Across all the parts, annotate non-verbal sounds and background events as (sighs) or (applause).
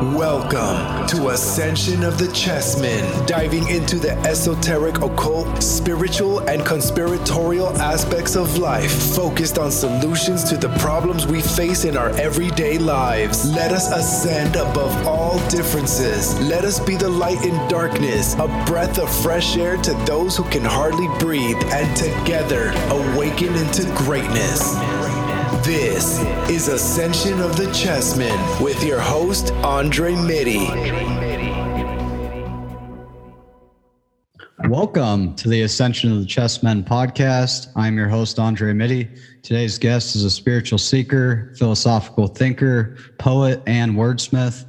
Welcome to Ascension of the Chessmen, diving into the esoteric, occult, spiritual, and conspiratorial aspects of life, focused on solutions to the problems we face in our everyday lives. Let us ascend above all differences. Let us be the light in darkness, a breath of fresh air to those who can hardly breathe, and together awaken into greatness. This is Ascension of the Chessmen with your host, Andre Mitty. Welcome to the Ascension of the Chessmen podcast. I'm your host, Andre Mitty. Today's guest is a spiritual seeker, philosophical thinker, poet, and wordsmith.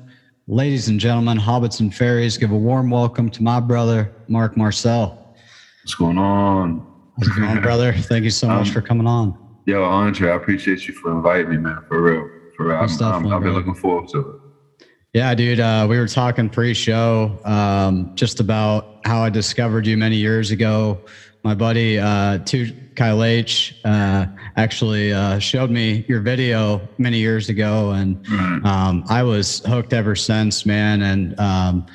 Ladies and gentlemen, hobbits and fairies, give a warm welcome to my brother, Mark Marcel. What's going on? How's it going, brother? Thank you so much Um, for coming on. Yo, Andre, I appreciate you for inviting me, man. For real. For real. I'm, I'm, definitely, I've been looking forward to it. Yeah, dude. Uh, we were talking pre-show um, just about how I discovered you many years ago. My buddy uh, Tu Kyle H uh, actually uh, showed me your video many years ago, and Right. um, I was hooked ever since, man. And um,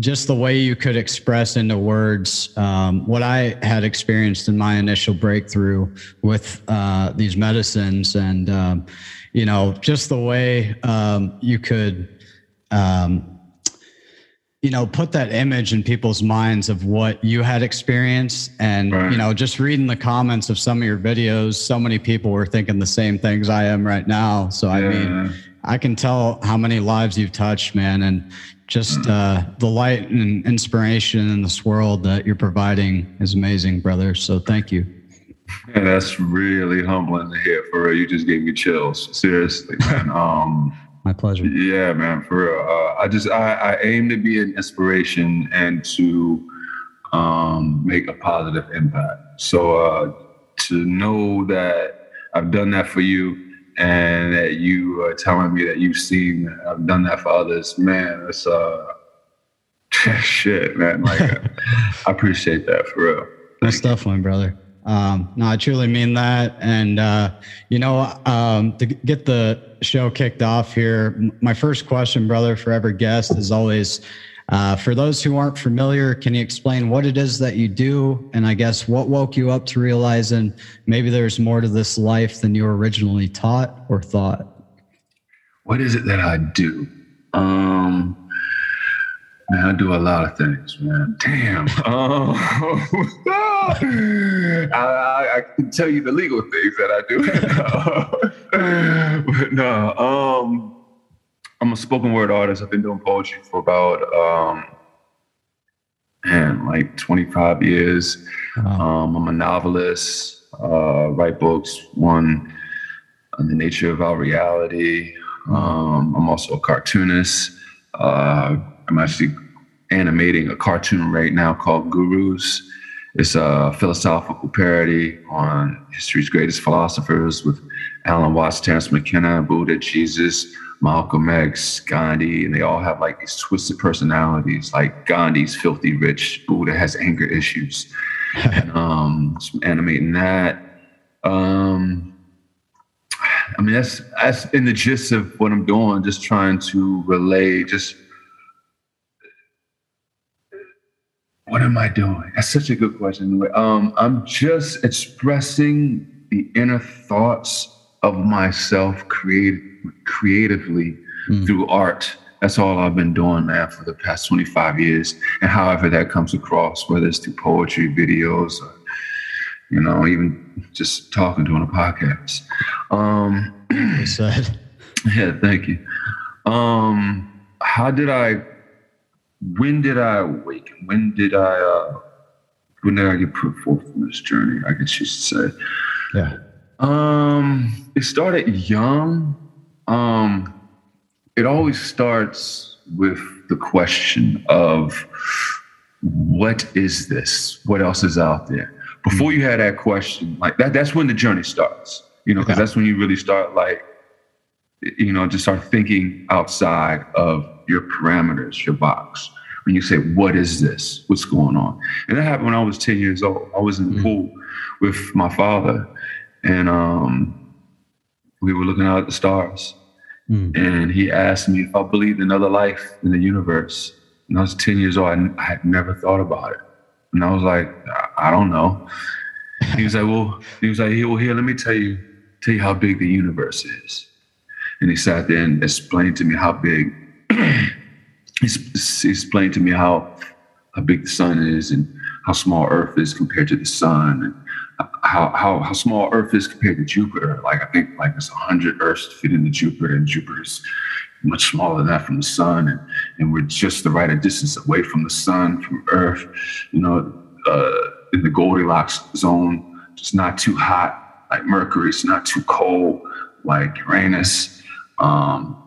just the way you could express into words um, what I had experienced in my initial breakthrough with uh, these medicines, and um, you know, just the way um, you could um, you know put that image in people's minds of what you had experienced and Right. you know just reading the comments of some of your videos so many people were thinking the same things i am right now so i mean i can tell how many lives you've touched man and just uh, the light and inspiration in this world that you're providing is amazing brother so thank you And that's really humbling to hear. For real. You just gave me chills. Seriously, man. (laughs) um, my pleasure yeah, man. For real. Uh, I just, I, I aim to be an inspiration and to um, make a positive impact. So uh, to know that I've done that for you and that you are telling me that you've seen that I've done that for others, man, it's uh (laughs) shit, man. Like (laughs) I appreciate that for real. Most definitely, brother. Um, no, I truly mean that. And, uh, you know, um, to get the show kicked off here, my first question, brother, for every guest is always uh, for those who aren't familiar, can you explain what it is that you do? And I guess what woke you up to realizing maybe there's more to this life than you originally taught or thought? What is it that I do? Um man, I do a lot of things, man. Damn. Um, (laughs) (laughs) I, I, I can tell you the legal things that I do. (laughs) but no, um, I'm a spoken word artist. I've been doing poetry for about um man, like 25 years. Um, I'm a novelist, uh, write books, one on the nature of our reality. Um, I'm also a cartoonist. Uh, I'm actually animating a cartoon right now called Gurus. It's a philosophical parody on history's greatest philosophers with Alan Watts, Terence McKenna, Buddha, Jesus, Malcolm X, Gandhi, and they all have like these twisted personalities. Like Gandhi's filthy rich, Buddha has anger issues. (laughs) and, um, animating that. Um, I mean, that's that's in the gist of what I'm doing. Just trying to relay. Just what am I doing? That's such a good question. Um, I'm just expressing the inner thoughts of myself create, creatively mm. through art. That's all I've been doing, man, for the past 25 years. And however that comes across, whether it's through poetry, videos, or, you know, even just talking doing a podcast. Um, said. (laughs) Yeah, thank you. Um, how did I, when did I awaken? When did I, uh, when did I get put forth on this journey? I guess you should say. Yeah. Um, it started young. Um, it always starts with the question of what is this? What else is out there? Before you had that question, like that, that's when the journey starts, you know, because that's when you really start like, you know, just start thinking outside of your parameters, your box. When you say, what is this? What's going on? And that happened when I was 10 years old. I was in the mm-hmm. pool with my father and um, we were looking out at the stars Mm. And he asked me if I believed in another life in the universe. And I was 10 years old. I, I had never thought about it. And I was like, I, I don't know. he was like, well, he was like, well, here, let me tell you, tell you how big the universe is. And he sat there and explained to me how big, (clears throat) he explained to me how, how big the sun is and how small Earth is compared to the sun. And how, how how small Earth is compared to Jupiter. Like I think like it's hundred Earths fit into Jupiter, and Jupiter's much smaller than that from the sun, and and we're just the right distance away from the sun from Earth. You know, uh, in the Goldilocks zone, just not too hot like Mercury. It's not too cold like Uranus. Um,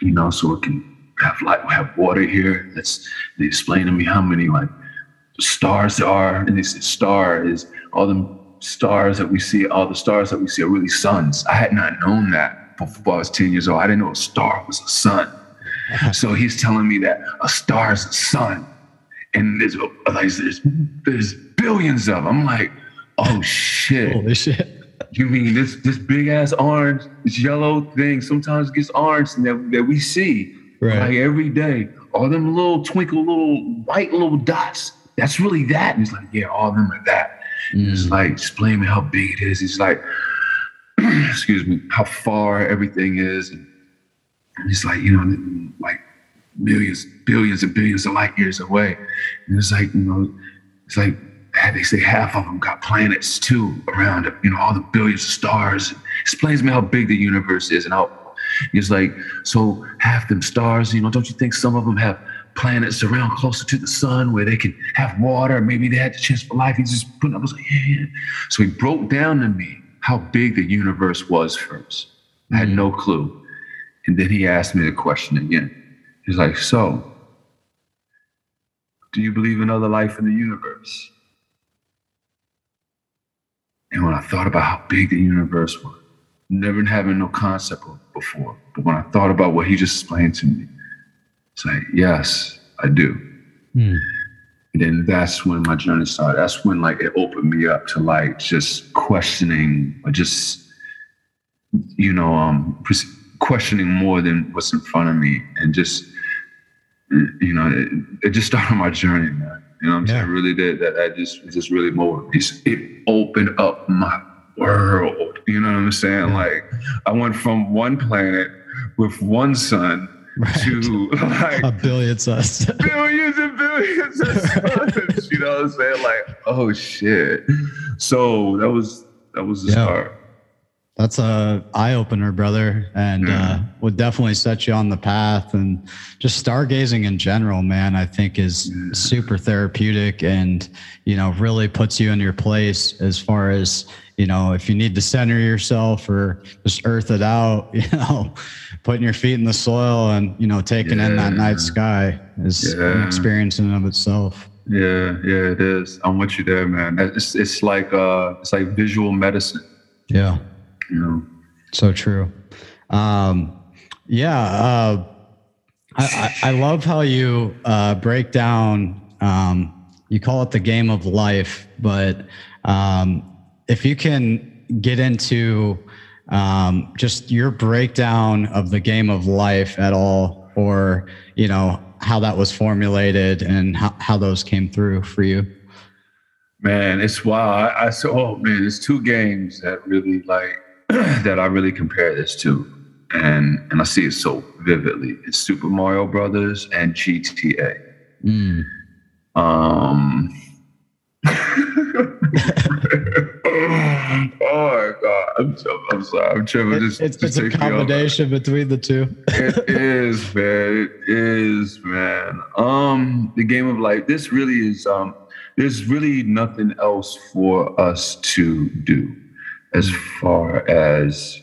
you know, so it can have light, we have water here. That's they explain to me how many like stars there are, and this star is all the stars that we see, all the stars that we see are really suns. I had not known that before I was 10 years old. I didn't know a star was a sun. (laughs) So he's telling me that a star is a sun. And there's like there's there's billions of them. I'm like, oh shit. Holy shit. You mean this this big ass orange, this yellow thing sometimes gets orange that, that we see right. like every day. All them little twinkle little white little dots. That's really that. And he's like, yeah, all of them are that. Mm. It's like, explain me how big it is. He's like, (clears throat) excuse me, how far everything is. And it's like, you know, like millions, billions and billions of light years away. And it's like, you know, it's like, they say half of them got planets too around you know, all the billions of stars. It explains me how big the universe is and how it's like, so half them stars, you know, don't you think some of them have planets around closer to the sun where they can have water. Maybe they had the chance for life. He's just putting up. I was like, yeah, yeah. So he broke down to me how big the universe was first. I had no clue. And then he asked me the question again. He's like, so, do you believe in other life in the universe? And when I thought about how big the universe was, never having no concept of before, but when I thought about what he just explained to me, it's like, yes, I do. Mm. And then that's when my journey started. That's when like it opened me up to like just questioning or just, you know, um, questioning more than what's in front of me and just, you know, it, it just started my journey, man. You know what I'm yeah. saying? Really did. That I just, just really motivated. It opened up my world. You know what I'm saying? Yeah. Like I went from one planet with one sun right. to (laughs) like a billion suns, (laughs) billions and billions of suns. you know what I'm saying? Like, oh shit. So that was that was the yeah. start. That's a eye opener, brother, and uh, uh, would definitely set you on the path. And just stargazing in general, man, I think is yeah. super therapeutic, and you know, really puts you in your place as far as you know, if you need to center yourself or just earth it out, (laughs) you know, putting your feet in the soil and, you know, taking yeah. in that night sky is yeah. an experience in and of itself. Yeah, yeah, it is. I'm with you there, man. It's it's like uh it's like visual medicine. Yeah. Know. So true. Um yeah, uh I, I, I love how you uh break down um you call it the game of life, but um if you can get into um, just your breakdown of the game of life at all, or you know how that was formulated and how, how those came through for you. Man, it's wild. I, I saw. Oh man, there's two games that really like (clears throat) that I really compare this to. and and I see it so vividly. It's Super Mario Brothers and GTA. Mm. Um. (laughs) oh my god! I'm, I'm sorry. I'm tripping. It, it's, it's a combination between the two. it (laughs) is, man. It is, man. Um, the game of life. This really is. Um, there's really nothing else for us to do, as far as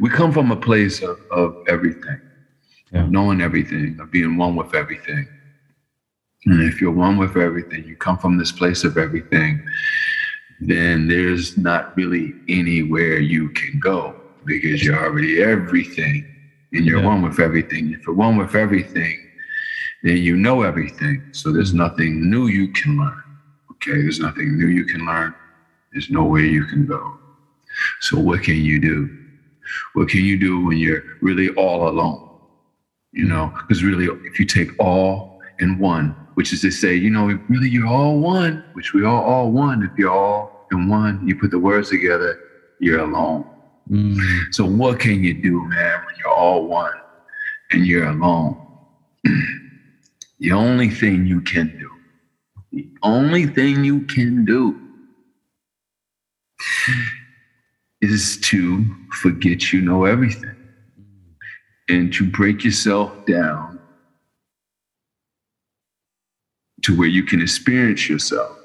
we come from a place of, of everything, yeah. of knowing everything, of being one with everything. And if you're one with everything, you come from this place of everything, then there's not really anywhere you can go because you're already everything and you're yeah. one with everything. If you're one with everything, then you know everything. So there's mm-hmm. nothing new you can learn. Okay, there's nothing new you can learn. There's nowhere you can go. So what can you do? What can you do when you're really all alone? You know, because really, if you take all and one, which is to say, you know, really you're all one, which we are all one. If you're all in one, you put the words together, you're alone. Mm. So what can you do, man, when you're all one and you're alone? (clears throat) the only thing you can do, the only thing you can do is to forget you know everything and to break yourself down to where you can experience yourself.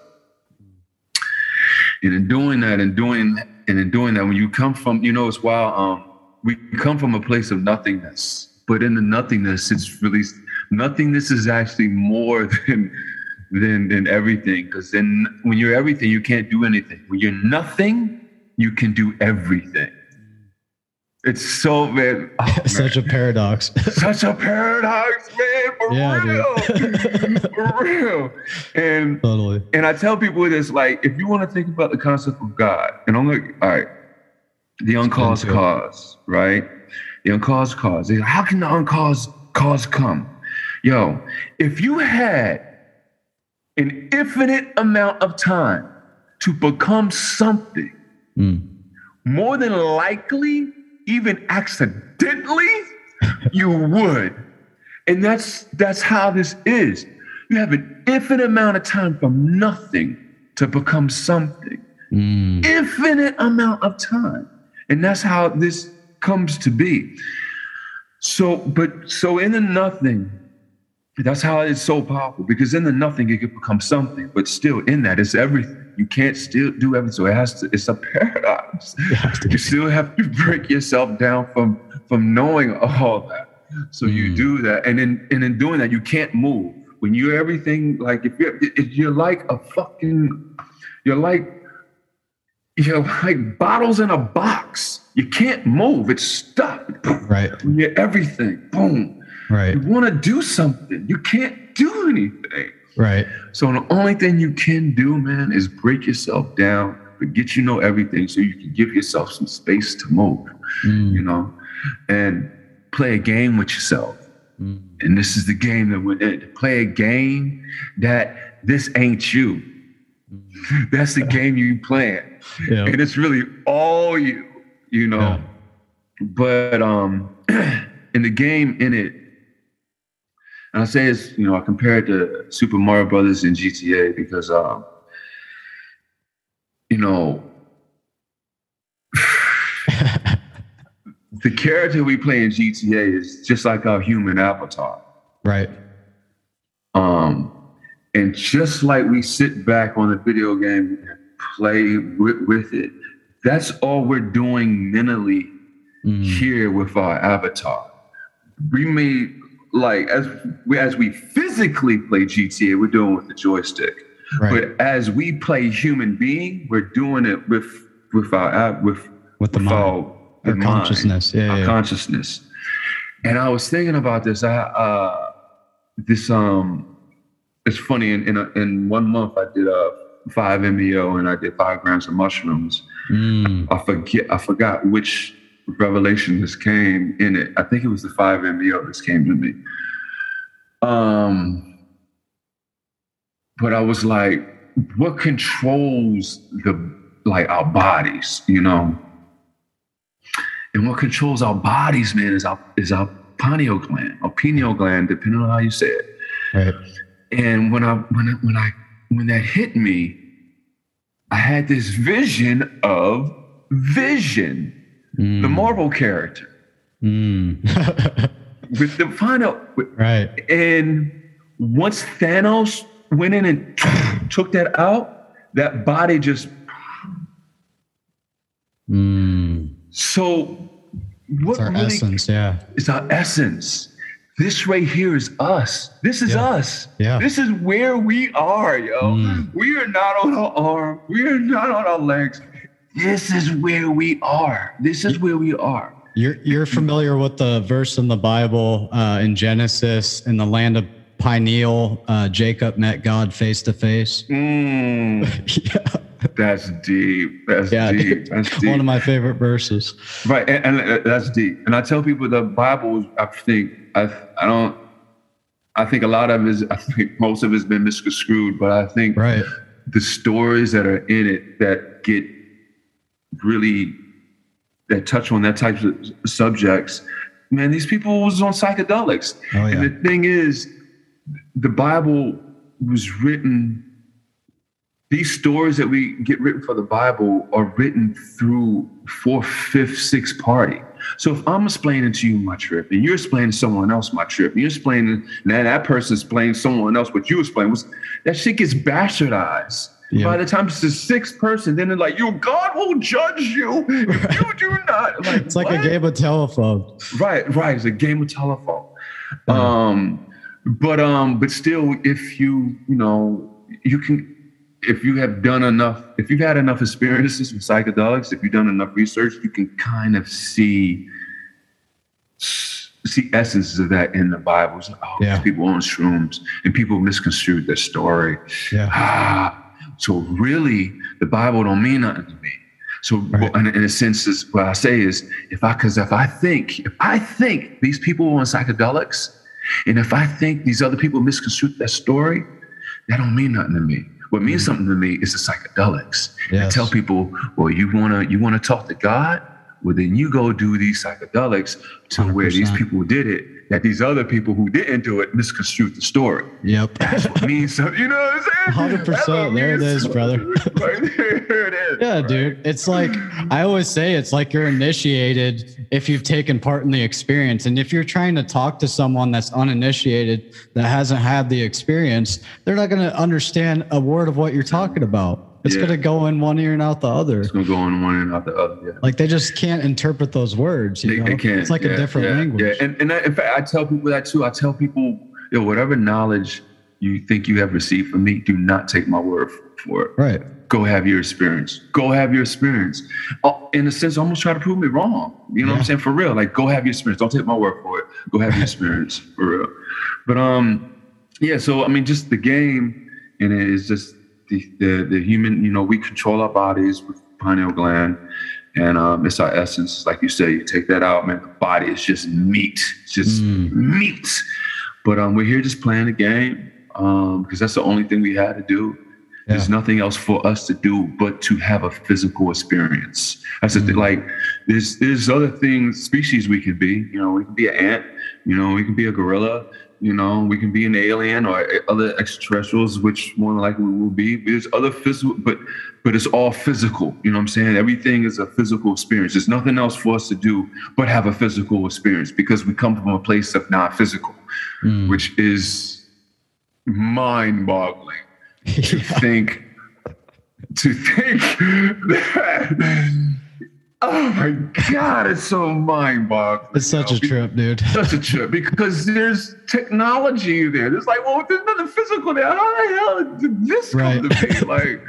And in doing that, and doing and in doing that, when you come from, you know, it's wild. Um, we come from a place of nothingness, but in the nothingness, it's really nothingness is actually more (laughs) than than than everything. Because then, when you're everything, you can't do anything. When you're nothing, you can do everything. It's so oh, (laughs) man, oh, such man. a paradox. (laughs) such a paradox, man. For yeah, real, (laughs) for real. And totally. And I tell people this: like, if you want to think about the concept of God, and I'm like, all right, the uncaused cause, right? The uncaused cause. How can the uncaused cause come? Yo, if you had an infinite amount of time to become something Mm. More than likely, even accidentally, you would. And that's that's how this is. You have an infinite amount of time from nothing to become something. Mm. Infinite amount of time. And that's how this comes to be. So, but so in the nothing, that's how it's so powerful because in the nothing it can become something, but still in that it's everything. You can't still do everything. So it has to, it's a (laughs) paradox. You still have to break yourself down from from knowing all that. So mm. you do that. And in and in doing that, you can't move. When you're everything, like if you're if you're like a fucking you're like you're like bottles in a box. You can't move. It's stuck. Right. When you're everything. Boom. Right. You want to do something. You can't do anything. Right. So the only thing you can do, man, is break yourself down, but get you know everything, so you can give yourself some space to move. Mm. You know, and play a game with yourself. Mm. And this is the game that we're in. Play a game that this ain't you. Mm. That's the game you playing. Yeah. And it's really all you, you know. Yeah. But um (clears throat) in the game in it, and I say it's, you know, I compare it to Super Mario Brothers and GTA because, um, you know, (sighs) the character we play in GTA is just like our human avatar. Right. Um, and just like we sit back on the video game and play with, with it, that's all we're doing mentally mm. here with our avatar. We may like as we as we physically play GTA, we're doing with the joystick. Right. But as we play human being, we're doing it with with our with with the with mind, our, our consciousness, yeah, our yeah. consciousness. And I was thinking about this. I uh, this um, it's funny. In in, a, in one month, I did a five MEO and I did five grams of mushrooms. Mm. I forget. I forgot which revelation this came in it. I think it was the 5MEO this came to me. Um, but I was like, what controls the like our bodies, you know? And what controls our bodies, man, is our is our pineal gland, or pineal gland, depending on how you say it. Right. And when I when I, when I when that hit me, I had this vision of Vision, Mm. the Marvel character, Mm. (laughs) with the pineal. right. And once Thanos went in and (clears throat) took that out, that body just Mm. so. What It's our really essence. Yeah. it's our essence? This right here is us. This is Yeah. us. Yeah. This is where we are, yo. Mm. We are not on our arm. We are not on our legs. This is where we are. This is where we are. You're you're familiar with the verse in the Bible uh, in Genesis in the land of Peniel, uh, Jacob met God face to face. Mm, (laughs) Yeah, that's deep. That's yeah, deep. (laughs) That's deep. one of my favorite verses. Right, and, and uh, that's deep. And I tell people the Bible. is- I think I I don't. I think a lot of it is. I think most of it's been misconstrued, but I think Right. the stories that are in it that get really that touch on that types of subjects. Man, these people was on psychedelics. Oh, yeah. And the thing is, the Bible was written. These stories that we get written for the Bible are written through fourth, fifth, sixth party. So if I'm explaining to you my trip, and you're explaining to someone else my trip, and you're explaining, now that person's explaining someone else what you explain, was that shit gets bastardized. Yeah. By the time it's the sixth person, then they're like, "You, God will judge you if you (laughs) do not." Like, It's like what? a game of telephone. Right, right. It's a game of telephone. Um, but um, but still, if you you know you can, if you have done enough, if you've had enough experiences with psychedelics, if you've done enough research, you can kind of see see essences of that in the Bible. Like, oh, Yeah. people on shrooms, and people misconstrued their story. Yeah. Ah, so really, the Bible don't mean nothing to me. So, Right. in, in a sense, is what I say is, if I, because if I think, if I think these people were on psychedelics, and if I think these other people misconstrued that story, that don't mean nothing to me. What means mm-hmm. something to me is the psychedelics. I tell people, well, you wanna you wanna talk to God, well then you go do these psychedelics to where these people did it. That these other people who didn't do it misconstrued the story. Yep. That's what means something. You know what I'm saying? 100%. There it is, brother. (laughs) Right there it is. Yeah, right? dude. It's like I always say it's like you're initiated if you've taken part in the experience. And if you're trying to talk to someone that's uninitiated that hasn't had the experience, they're not going to understand a word of what you're talking about. It's Yeah. going to go in one ear and out the other. It's gonna go in one ear and out the other. Yeah. Like they just can't interpret those words. You They, know? they can't. It's like yeah, a different yeah, language. Yeah, and and I, in fact, I tell people that too. I tell people, whatever knowledge you think you have received from me, do not take my word for it. Right. Go have your experience. Go have your experience. Oh, in a sense, almost try to prove me wrong. You know what I'm saying? For real. Like, go have your experience. Don't take my word for it. Go have your (laughs) experience for real. But um, yeah. So I mean, just the game, and it is just the the the human. You know, we control our bodies with pineal gland, and um, it's our essence. Like you say, you take that out, man. The body is just meat. It's just Mm. meat. But um, we're here just playing the game um, because that's the only thing we had to do. There's nothing else for us to do but to have a physical experience. That's the thing. Like there's there's other things, species we can be. You know, we can be an ant. You know, we can be a gorilla. You know, we can be an alien or other extraterrestrials, which more likely we will be. There's other physical, but but it's all physical. You know what I'm saying? Everything is a physical experience. There's nothing else for us to do but have a physical experience because we come from a place of non-physical, Mm. which is mind-boggling to (laughs) think to think (laughs) that oh my god it's so mind-boggling It's such a trip, dude. such a trip because there's technology there. It's like well there's nothing physical there. How the hell did this come to be? (laughs) Like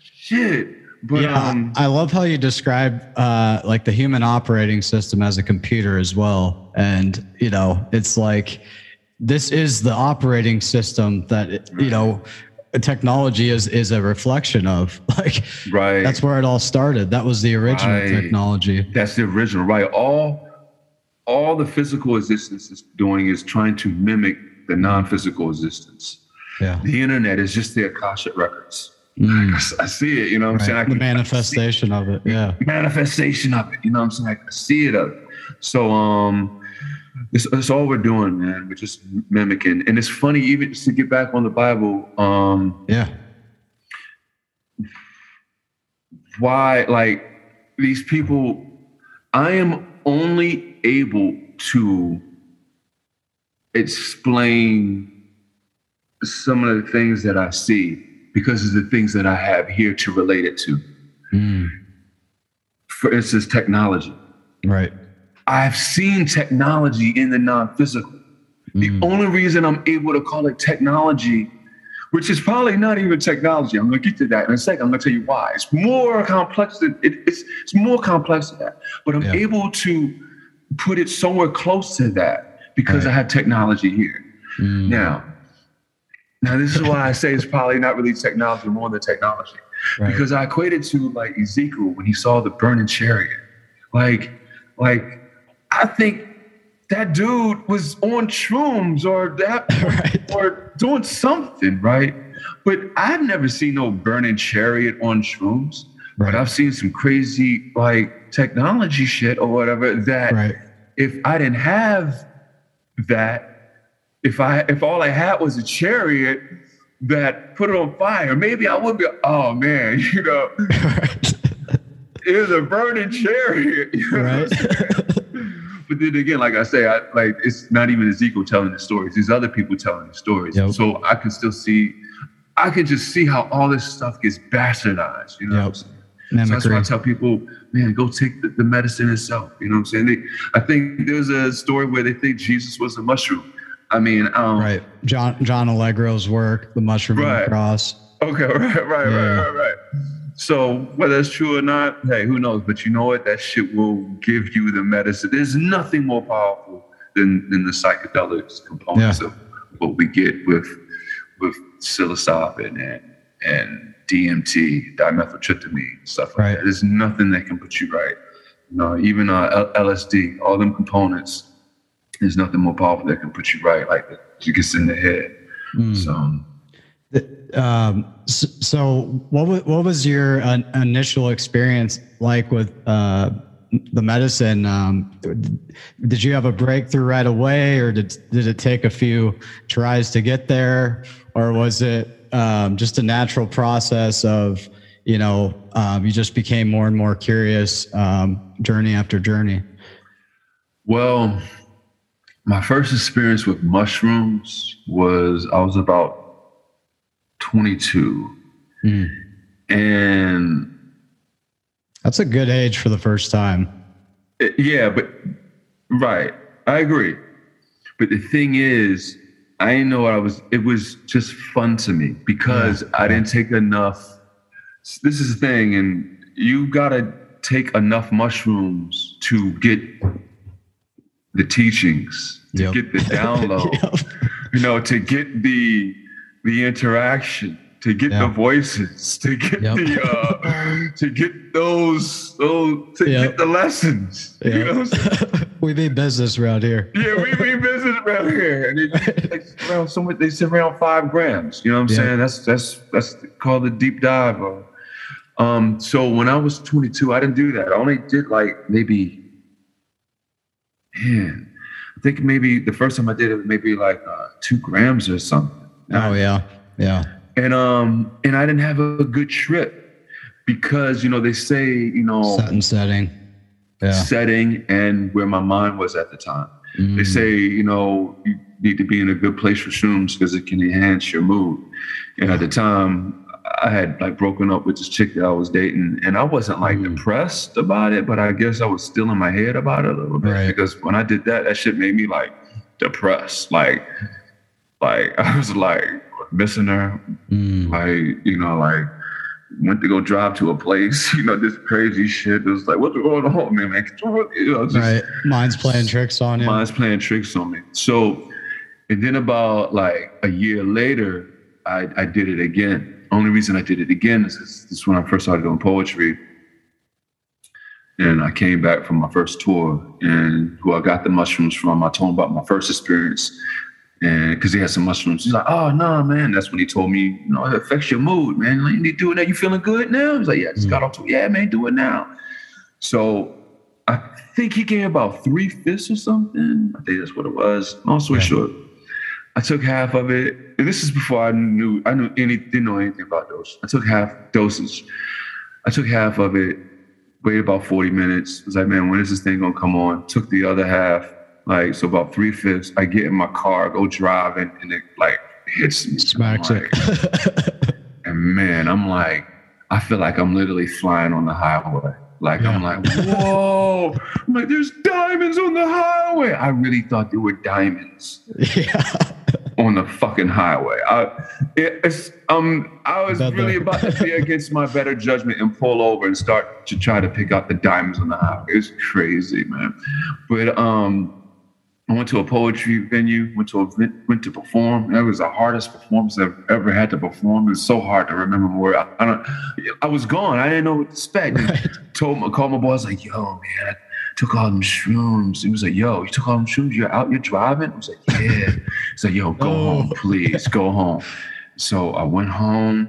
shit. But yeah, um I love how you describe uh, like the human operating system as a computer as well. And you know, it's like this is the operating system that you know technology is is a reflection of. (laughs) Like right that's where it all started. That was the original Right. technology. That's the original, right? All all the physical existence is doing is trying to mimic the non-physical existence. Yeah. The internet is just the Akashic records. Mm. I, I, see it, you know what I'm right. saying? I the manifestation of it, yeah. Manifestation of it, you know what I'm saying? I see it of it. So um it's, all we're doing, man. We're just mimicking. And it's funny, even just to get back on the Bible, um yeah. Why like these people, I am only able to explain some of the things that I see because of the things that I have here to relate it to. Mm. For instance, technology. Right. I've seen technology in the non physical. Mm. The only reason I'm able to call it technology, which is probably not even technology, I'm going to get to that in a second. I'm going to tell you why. It's more complex than it, it's, it's more complex than that. But I'm yeah. able to put it somewhere close to that because right. I have technology here. Mm. Now, now, this is why I say it's probably not really technology, more than technology. Right. Because I equated to like Ezekiel when he saw the burning chariot. Like, like I think that dude was on shrooms or that (laughs) right. or doing something, right? But I've never seen no burning chariot on shrooms. Right. But I've seen some crazy like technology shit or whatever that right. if I didn't have that, if I if all I had was a chariot that put it on fire, maybe I would be. Oh man, (laughs) you know, (laughs) it was a burning chariot. You know right. But then again, like I say, I like it's not even Ezekiel telling the stories. These other people telling the stories. Yep. So I can still see. I can just see how all this stuff gets bastardized. You know. Yep. So that's why I tell people, man, go take the, the medicine itself. You know what I'm saying? They, I think there's a story where they think Jesus was a mushroom. I mean, um, right. John John Allegro's work, The Mushroom right. The cross. Okay, (laughs) right, right, yeah. right, right, right. So whether it's true or not, hey, who knows? But you know what? That shit will give you the medicine. There's nothing more powerful than than the psychedelics components yeah. of what we get with with psilocybin and and DMT, dimethyltryptamine, stuff like right. that. There's nothing that can put you right. You know, even uh, LSD, all them components there's nothing more powerful that can put you right like that. You get in the head. Mm. So, um, so what was, what was your uh, initial experience like with uh, the medicine? Um, did you have a breakthrough right away, or did did it take a few tries to get there, or was it um, just a natural process of you know um, you just became more and more curious um, journey after journey? Well, my first experience with mushrooms was I was about 22. Mm. And that's a good age for the first time. It, yeah, but right. I agree. But the thing is, I didn't know what I was, it was just fun to me because yeah. I didn't take enough. This is the thing, and you got to take enough mushrooms to get the teachings, to yep. get the (laughs) download, yep. you know, to get the the interaction, to get yep. the voices, to get the uh, (laughs) to get those those to get the lessons. You know, (laughs) we mean business around here. yeah, we mean (laughs) business around here, and they, they around so much. They sit around five grams. You know what I'm saying? That's that's that's called the deep dive. Um, so when I was 22, I didn't do that. I only did like maybe man, I think maybe the first time I did it, was maybe like uh, two grams or something. Oh yeah, yeah. And um, and I didn't have a good trip because you know they say you know set setting, yeah. setting, and where my mind was at the time. Mm. They say you know you need to be in a good place for shrooms because it can enhance your mood. And at the time, I had like broken up with this chick that I was dating, and I wasn't like mm. depressed about it, but I guess I was still in my head about it a little bit right. because when I did that, that shit made me like depressed. Like, like (laughs) I was like missing her, mm. like you know, like went to go drive to a place, (laughs) you know, this crazy shit. It was like, what's going on, man? man? (laughs) You know, just, right. Mind's playing tricks on you. Mine's playing tricks on me. So, and then about like a year later, I, I did it again only reason I did it again is this, this is when I first started doing poetry. And I came back from my first tour and who I got the mushrooms from. I told him about my first experience and because he had some mushrooms, he's like, "Oh no, man!" That's when he told me, "You know, it affects your mood, man. Like, you need to do it now. You feeling good now?" He's like, "Yeah, I just mm. got off to yeah, man, do it now." So I think he gave about three fifths or something. I think that's what it was. Long story yeah. short, I took half of it. And this is before I knew I knew any didn't know anything about dose. I took half dosage. I took half of it, waited about 40 minutes. I was like, man, when is this thing gonna come on? Took the other half, like so about three fifths. I get in my car, go driving, and it like hits me. Smacks like, it. and man, I'm like, I feel like I'm literally flying on the highway. Like yeah. I'm like, whoa! I'm like, there's diamonds on the highway. I really thought there were diamonds. Yeah. On the fucking highway. I, it, it's um, I was really about to be against my better judgment and pull over and start to try to pick out the diamonds on the highway. It's crazy, man. But um, I went to a poetry venue, went to a, went to perform. That was the hardest performance I've ever had to perform. It was so hard to remember more. I, I don't. I was gone. I didn't know what to expect. (laughs) Right. Told my called my boy. I was like, "Yo, man, I took all them shrooms." He was like, "Yo, you took all them shrooms? You're out. You're driving?" I was like, "Yeah." He's like, "Yo, go oh. home, please. Go home." So I went home,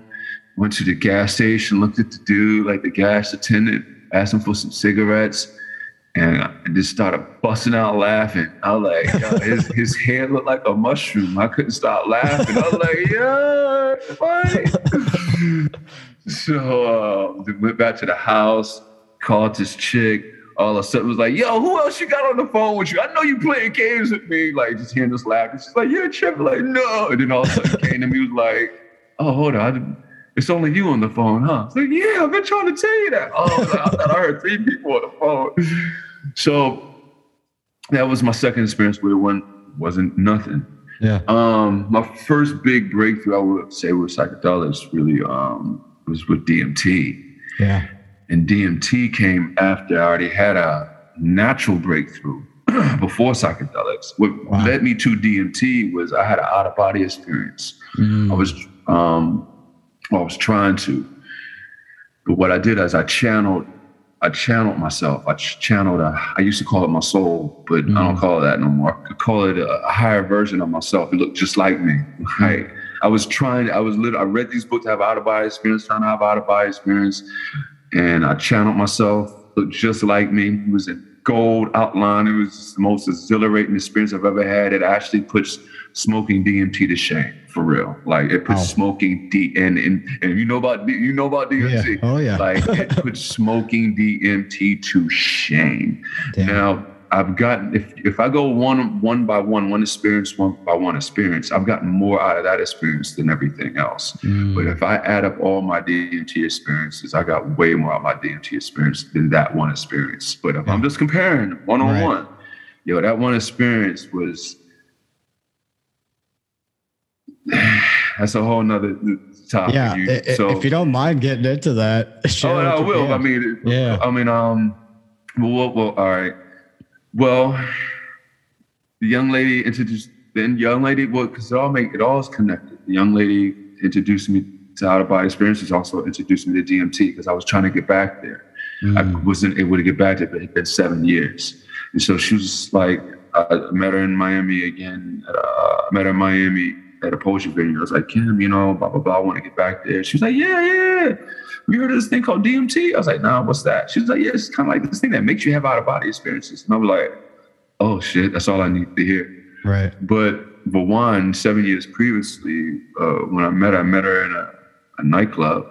went to the gas station, looked at the dude, like the gas attendant, asked him for some cigarettes and I just started busting out laughing. I was like, yo, his, (laughs) his hair looked like a mushroom. I couldn't stop laughing. I was like, yeah, what? (laughs) so uh, went back to the house, called this chick. All of a sudden was like, yo, who else you got on the phone with you? I know you playing games with me. Like just hearing this laughing. She's like, you're tripping. Like, no. And then all of a sudden came to me was like, oh, hold on. It's only you on the phone, huh? It's like, yeah, I've been trying to tell you that. Oh, I thought I heard three people on the phone. So that was my second experience where it wasn't, wasn't nothing. Yeah. Um, my first big breakthrough, I would say, with psychedelics really um, was with DMT. Yeah. And DMT came after I already had a natural breakthrough (clears throat) before psychedelics. What wow. led me to DMT was I had an out of body experience. Mm. I was um, I was trying to, but what I did is I channeled I channeled myself. I channeled. A, I used to call it my soul, but mm. I don't mm. call it that no more. I call it a, a, higher version of myself. It looked just like me. Right. Mm. I was trying. I was. Lit, I read these books to have out of body experience, trying to have out of body experience, and I channeled myself. Looked just like me. It was in gold outline. It was the most exhilarating experience I've ever had. It actually puts smoking DMT to shame for real. Like it puts oh. smoking D and, and and you know about you know about DMT. Yeah. Oh yeah. like it puts (laughs) smoking DMT to shame. Damn. Now I've gotten if if I go one one by one, one experience, one by one experience, I've gotten more out of that experience than everything else. Mm. But if I add up all my DMT experiences, I got way more out of my DMT experience than that one experience. But if yeah. I'm just comparing one on one, yo, that one experience was (sighs) that's a whole nother topic. Yeah, you, so, if you don't mind getting into that, (laughs) oh, I will. Can. I mean, yeah. I mean, um, well, well, all right. Well, the young lady introduced. Then young lady, well, because it all make it all is connected. The young lady introduced me to out of body experiences. Also introduced me to DMT because I was trying to get back there. Mm. I wasn't able to get back there, but it had been seven years. And so she was like, I met her in Miami again. Uh, met her in Miami at a poetry venue. I was like, Kim, you know, blah, blah, blah. I want to get back there. She was like, yeah, yeah. We heard of this thing called DMT? I was like, nah, what's that? She was like, yeah, it's kind of like this thing that makes you have out of body experiences. And I was like, oh shit, that's all I need to hear. Right. But but one, seven years previously, uh, when I met her, I met her in a, a nightclub.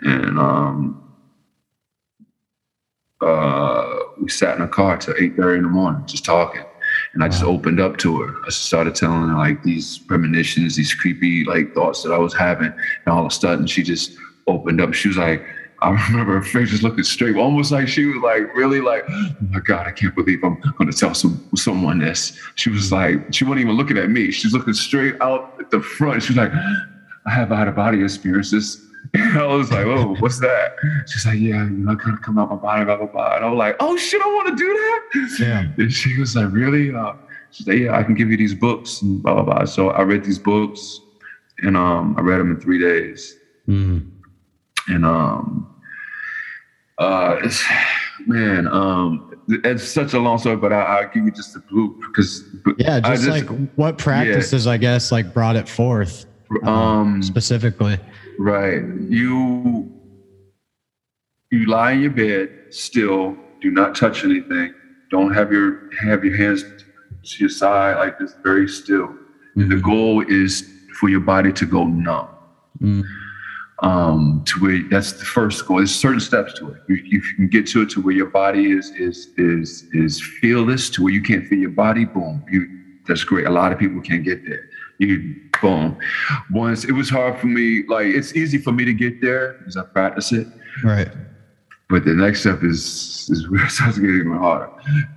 And um, uh, we sat in a car till 8.30 in the morning, just talking. And I just opened up to her. I started telling her like these premonitions, these creepy like thoughts that I was having. And all of a sudden she just opened up. She was like, I (laughs) remember her face just looking straight, almost like she was like really like, oh my God, I can't believe I'm gonna tell some someone this. She was like, she wasn't even looking at me. She's looking straight out at the front. She was like, I have out of body experiences. (laughs) I was like, oh, what's that? She's like, yeah, you know, I kind of come out my body, blah, blah, blah. And I was like, oh shit, I want to do that. Yeah. And she was like, really? Uh, she's like, yeah, I can give you these books and blah, blah, blah. So I read these books and um, I read them in three days. Mm. And um, uh, it's, man, um, it's such a long story, but I, will give you just the blue because yeah, just, just, like what practices yeah. I guess like brought it forth um, um specifically. Right. You you lie in your bed still, do not touch anything. Don't have your have your hands to your side like this, very still. Mm-hmm. The goal is for your body to go numb. Mm. Um, to where that's the first goal. There's certain steps to it. You, you can get to it to where your body is is is is feelless, to where you can't feel your body. Boom, you. That's great. A lot of people can't get there. You boom. Once it was hard for me. Like it's easy for me to get there because I practice it. Right. But the next step is is (laughs) where it starts getting even harder.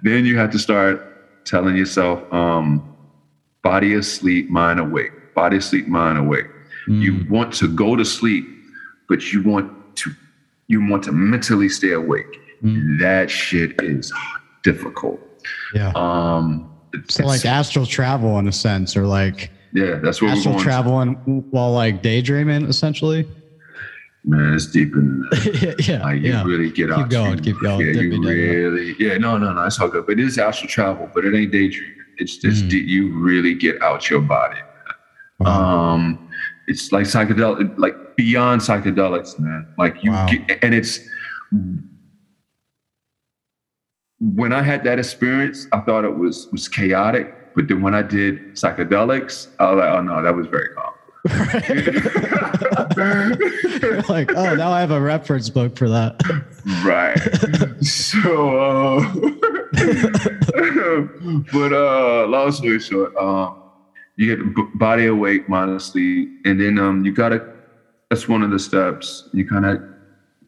Then you have to start telling yourself, um, body asleep, mind awake. Body asleep, mind awake. Mm. You want to go to sleep, but you want to you want to mentally stay awake. Mm. That shit is difficult. Yeah. Um, so like astral travel in a sense, or like yeah, that's what astral we're going traveling while like daydreaming, essentially. Man, it's deep in (laughs) yeah, like, you yeah. really get keep out. Going, keep going, Yeah, you really. Yeah, no, no, no. It's all good. But it is astral travel, but it ain't daydreaming. It's just mm. you really get out your body. Wow. Um, it's like psychedelic, like beyond psychedelics, man. Like you wow. get, and it's when I had that experience, I thought it was was chaotic. But then when I did psychedelics, I was like, oh no, that was very calm. (laughs) like, oh, now I have a reference book for that. Right. So, uh, (laughs) but uh, long story short, um, you get body awake, modestly, and then um, you gotta. That's one of the steps. You kind of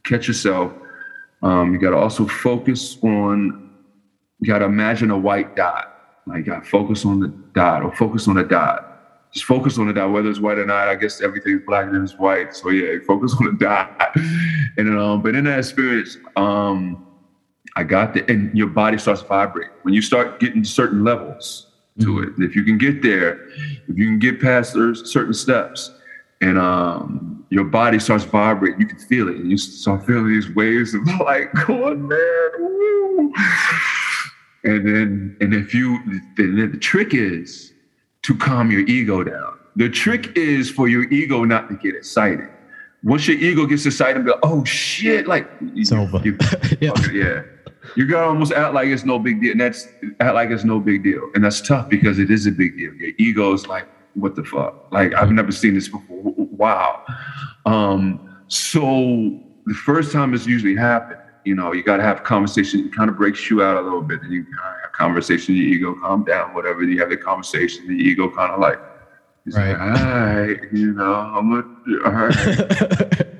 catch yourself. Um, you gotta also focus on. You gotta imagine a white dot. Like, gotta focus on the dot, or focus on the dot. Just focus on the dot, whether it's white or not. I guess everything's black and it's white. So yeah, focus (laughs) on the dot. and um, but in that experience, um, I got the and your body starts to vibrate when you start getting certain levels to mm-hmm. it. If you can get there, if you can get past those certain steps, and um, your body starts vibrating, you can feel it, and you start feeling these waves of (laughs) like, going, man, woo. And then, and if you, then the trick is to calm your ego down. The trick is for your ego not to get excited. Once your ego gets excited, be like, oh shit, like, it's you, over. You, (laughs) yeah. yeah you gotta almost act like it's no big deal. And that's act like it's no big deal. And that's tough because it is a big deal. Your ego is like, what the fuck? Like, I've never seen this before. Wow. Um, so the first time it's usually happened, you know, you gotta have a conversation. It kind of breaks you out a little bit. And you have a conversation, your ego calm down, whatever. You have the conversation, the ego kind of like, right. Like, all right, you know, I'm gonna, all right. (laughs)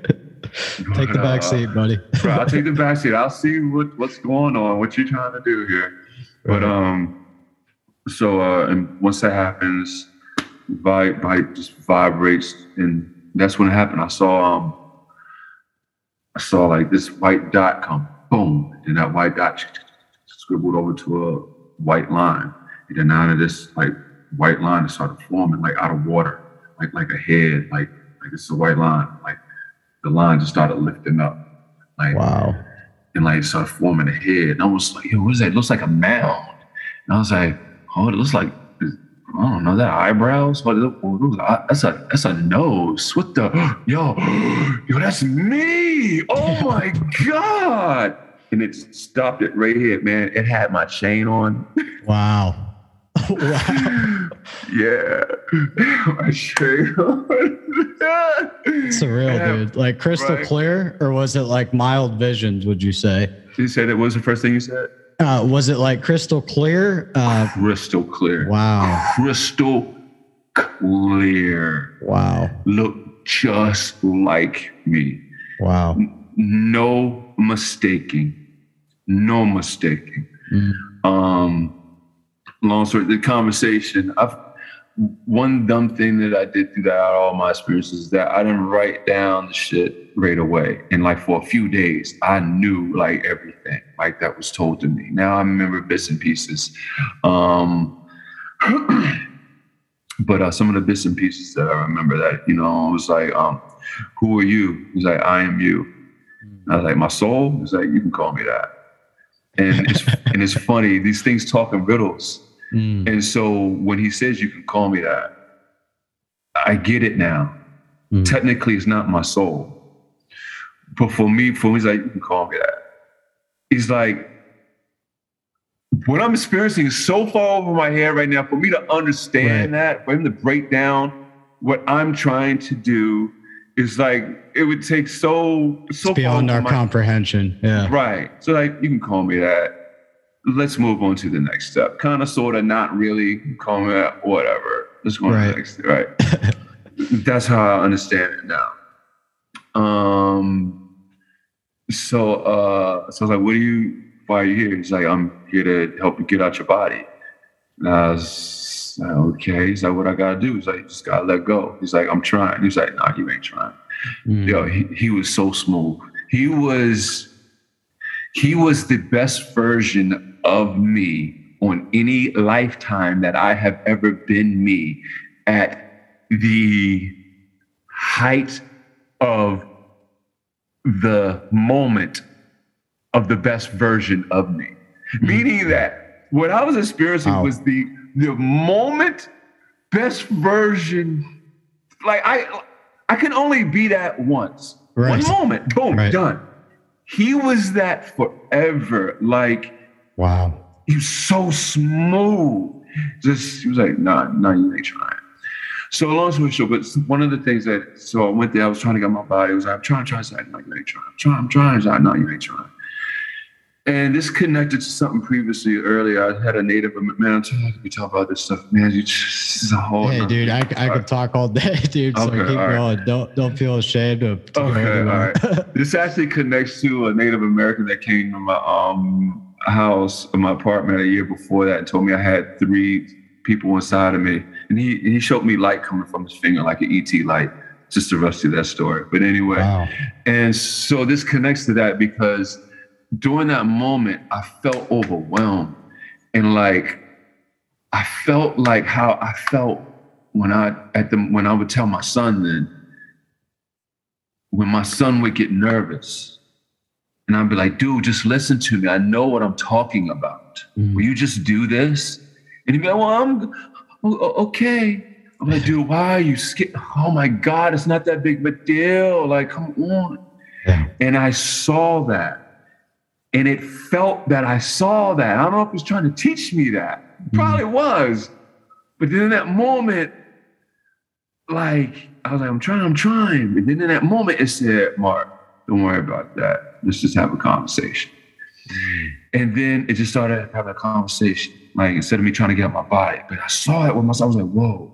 Take the back seat, buddy. (laughs) I'll take the back seat. I'll see what, what's going on, what you're trying to do here. But um, so uh, and once that happens, vibe, vibe just vibrates, and that's when it happened. I saw um, I saw like this white dot come, boom, and that white dot scribbled over to a white line, and then out of this like white line it started forming like out of water, like like a head, like like it's a white line, like the line just started lifting up. Like wow. And like it started forming a head. And I was like, yo, what is that? It looks like a mound. And I was like, oh, it looks like I don't know that eyebrows. What? That's a that's a nose. What the? (gasps) Yo, (gasps) yo, that's me. Oh (laughs) my god! And it stopped it right here, man. It had my chain on. Wow. (laughs) (laughs) wow. yeah. My chain on. Surreal, yeah, dude. Like crystal right. clear, or was it like mild visions? Would you say? You said it was the first thing you said. Uh, was it like crystal clear? Uh, crystal clear. Wow. Crystal clear. Wow. Look just like me. Wow. No mistaking. No mistaking. Mm. Um, long story, the conversation. I've one dumb thing that I did through that all my experiences is that I didn't write down the shit right away. And like for a few days, I knew like everything like that was told to me. Now I remember bits and pieces. Um, (clears throat) but uh, some of the bits and pieces that I remember that, you know, it was like, um, who are you? He's like, I am you. I was like, my soul? He's like, you can call me that. And it's and it's funny, these things talk in riddles. Mm. And so when he says you can call me that, I get it now. Mm. Technically, it's not my soul. But for me, for me, he's like, you can call me that. He's like, what I'm experiencing is so far over my head right now. For me to understand Right. that, for him to break down what I'm trying to do, is like it would take so so It's beyond our my comprehension. Yeah. Right. So like you can call me that. Let's move on to the next step. Kind of, sort of, not really. Me. Whatever. Let's go on to Right. the next. step, Right. (laughs) That's how I understand it now. Um. So uh. So I was like, "What are you? Why are you here?" He's like, "I'm here to help you get out your body." And I was like, "Okay." He's like, "What I gotta do?" He's like, "You just gotta let go." He's like, "I'm trying." He's like, "Nah, you ain't trying." Mm. Yo, he, he was so smooth. He was he was the best version of me on any lifetime that I have ever been me at the height of the moment of the best version of me. Mm-hmm. Meaning that what I was experiencing Wow. was the the moment best version like I I can only be that once. Right. One moment, boom, Right. done. He was that forever. Like Wow. he was so smooth. Just he was like, nah, nah, you ain't trying. So long story short, but one of the things that so I went there, I was trying to get my body. I was like, I'm trying, trying, trying. No, you ain't trying. I'm trying, I'm trying. He's like, no, you ain't trying. And this connected to something previously earlier. I had a native man. I'm telling you, we talk about this stuff, man. You just this is a whole. Hey, dude, I, I All could talk all day, (laughs) dude. So Okay, keep all right. going. Don't don't feel ashamed of. Okay, all right. (laughs) This actually connects to a Native American that came to my um house, my apartment a year before that, and told me I had three people inside of me, and he he showed me light coming from his finger, like an ET light. Just to rush through that story, but anyway, Wow. and so this connects to that because during that moment, I felt overwhelmed. And like, I felt like how I felt when I at the when I would tell my son then, when my son would get nervous. And I'd be like, dude, just listen to me. I know what I'm talking about. Mm. Will you just do this? And he'd be like, well, I'm okay. I'm like, dude, why are you scared? Oh my God, it's not that big of a deal. Like, come on. Yeah. And I saw that. And it felt that I saw that. I don't know if he's trying to teach me that. Mm-hmm. Probably was. But then in that moment, like, I was like, I'm trying, I'm trying. And then in that moment, it said, Mark, don't worry about that. Let's just have a conversation. Mm-hmm. And then it just started having a conversation. Like instead of me trying to get out my body, but I saw it with myself. I was like, whoa.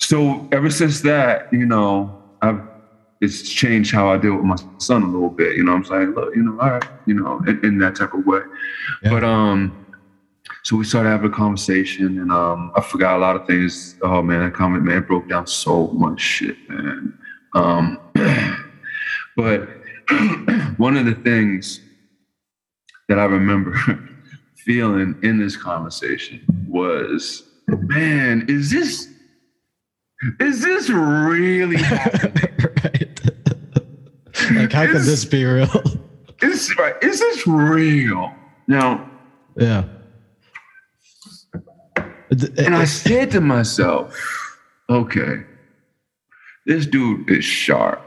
So ever since that, you know, I've it's changed how I deal with my son a little bit. You know, I'm saying, look, you know, all right, you know, in, in that type of way. Yeah. But um, so we started having a conversation, and um, I forgot a lot of things. Oh man, that comment, man, broke down so much shit, man. Um, (clears throat) but (clears throat) one of the things that I remember (laughs) feeling in this conversation was, man, is this is this really (laughs) happening? right. like, how could this be real? is right? Is this real? Now, yeah. and I said to myself, okay, this dude is sharp.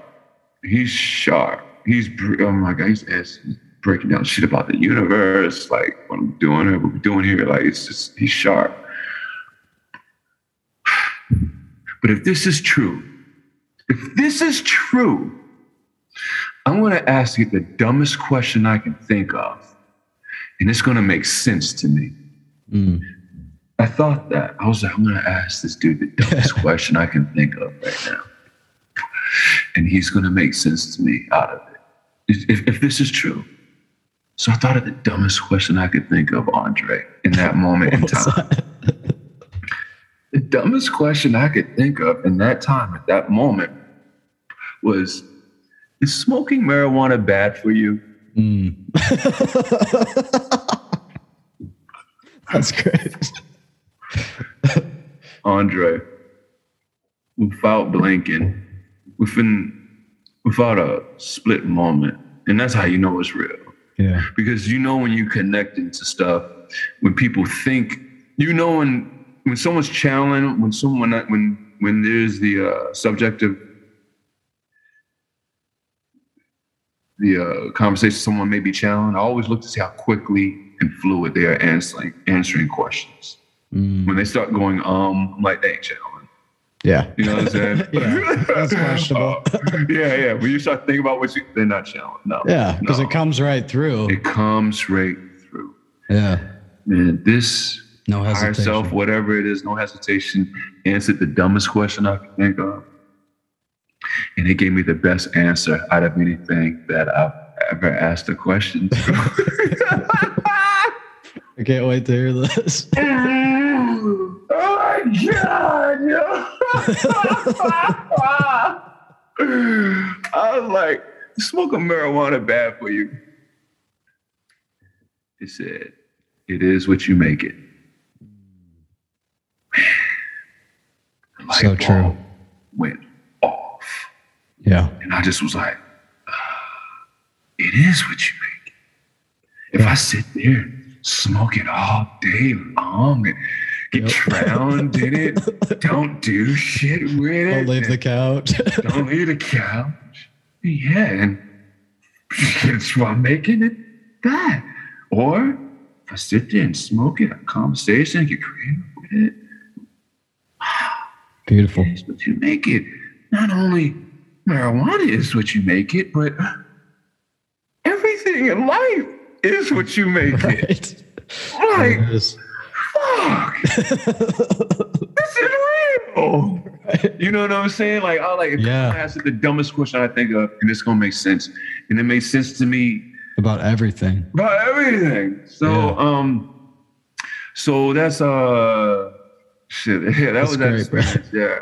He's sharp. He's oh my god, he's, he's breaking down shit about the universe, like what I'm doing here, what we're doing here. Like it's just he's sharp. But if this is true, if this is true, I'm going to ask you the dumbest question I can think of, and it's going to make sense to me. Mm. I thought that. I was like, I'm going to ask this dude the dumbest (laughs) question I can think of right now. And he's going to make sense to me out of it. If, if this is true. So I thought of the dumbest question I could think of, Andre, in that moment in time. (laughs) that? The dumbest question I could think of in that time, at that moment, was Is smoking marijuana bad for you? Mm. (laughs) That's great. Andre, without blinking, within without a split moment, and that's how you know it's real. Yeah. Because you know when you connect into stuff, when people think, you know when when someone's challenged, when someone when when there's the uh, subjective the uh, conversation someone may be challenged, I always look to see how quickly and fluid they are answering answering questions. Mm. When they start going, um, I'm like, they ain't challenged. Yeah. You know what I'm saying? (laughs) Yeah, that's questionable. (laughs) yeah, yeah. When you start thinking about what you, they're not challenged. No. Yeah, because no. it comes right through. It comes right through. Yeah. And this No higher hesitation. self, whatever it is, no hesitation, answered the dumbest question I could think of. And it gave me the best answer out of anything that I've ever asked a question to. (laughs) I can't wait to hear this. (laughs) oh my God. (laughs) I was like, smoking marijuana bad for you. It said, it is what you make it. The light So true. Went off. Yeah. And I just was like, ah, it is what you make. If I sit there, smoke it all day long, and get Yep. drowned in it, (laughs) don't do shit with it. Don't leave the couch. (laughs) don't leave the couch. Yeah, and (laughs) it's while making it that. Or if I sit there and smoke it, have a conversation, get creative with it, Beautiful. it's what you make it. Not only marijuana is what you make it, but everything in life is what you make it. Like, There fuck, (laughs) this is real. You know what I'm saying? Like, I like, if Yeah. I asked the dumbest question I think of, and it's gonna make sense, and it made sense to me About everything. about everything. So, Yeah. um, so that's uh, shit. (laughs) Yeah, that That's was that experience. Yeah.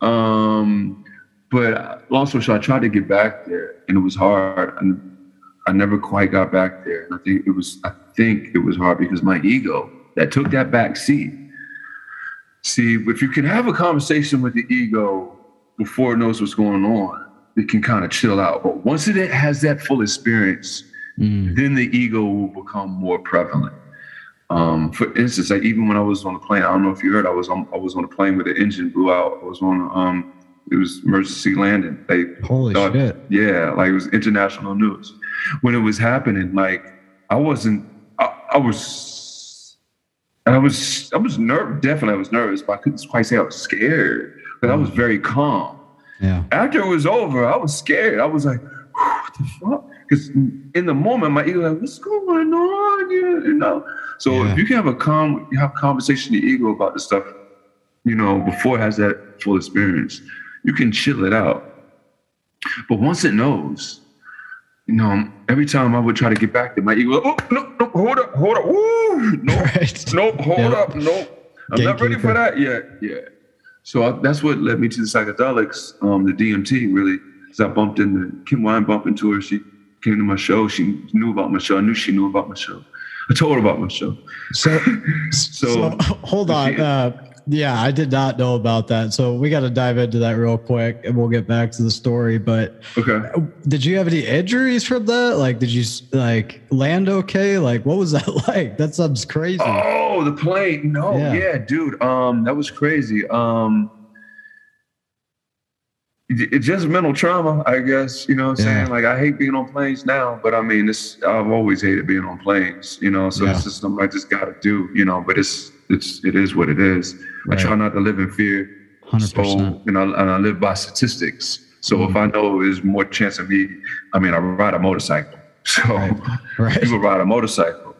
Um, but uh, long story short, I tried to get back there, and it was hard, and I never quite got back there. And I think it was, I think it was hard because my ego that took that back seat. See, if you can have a conversation with the ego before it knows what's going on, it can kind of chill out. But once it has that full experience, Mm. then the ego will become more prevalent. Um, for instance, like even when I was on the plane, I don't know if you heard, I was on I was on a plane where the engine blew out. I was on um, it was emergency landing. They Holy thought- shit. yeah, like it was international news. When it was happening, like I wasn't, I, I was, I was, I was nervous. Definitely, I was nervous, but I couldn't quite say I was scared. But I was very calm. Yeah. After it was over, I was scared. I was like, what the fuck? Because in the moment, my ego like, what's going on? You know. So Yeah. if you can have a calm, you have conversation with the ego about the stuff, you know, before it has that full experience, you can chill it out. But once it knows, you know, every time I would try to get back to my ego, oh no, no, hold up, hold up, woo, (laughs) no, Right. nope, hold Yep. up, nope. I'm not ready for that yet. Yeah. So I, that's what led me to the psychedelics, um, the DMT, really. Because I bumped into Kim Wine, bumped into her. She came to my show. She knew about my show. I knew she knew about my show. I told her about my show. So, (laughs) So- so, hold on. Uh, yeah, I did not know about that. So we got to dive into that real quick, and we'll get back to the story. But Okay. did you have any injuries from that? Like, did you like land okay? Like, what was (laughs) that like? That sounds crazy. Oh, the plane. No, Yeah. yeah. dude. Um, that was crazy. Um, it's just mental trauma, I guess. You know what I'm Yeah. saying? Like I hate being on planes now, but I mean, it's I've always hated being on planes. You know, so Yeah. it's just something I just got to do. You know, but it's it's it is what it is. I try not to live in fear. Hundred So, and I, and I live by statistics. So Mm-hmm. if I know there's more chance of me, I mean, I ride a motorcycle. (laughs) So Right. Right. people ride a motorcycle.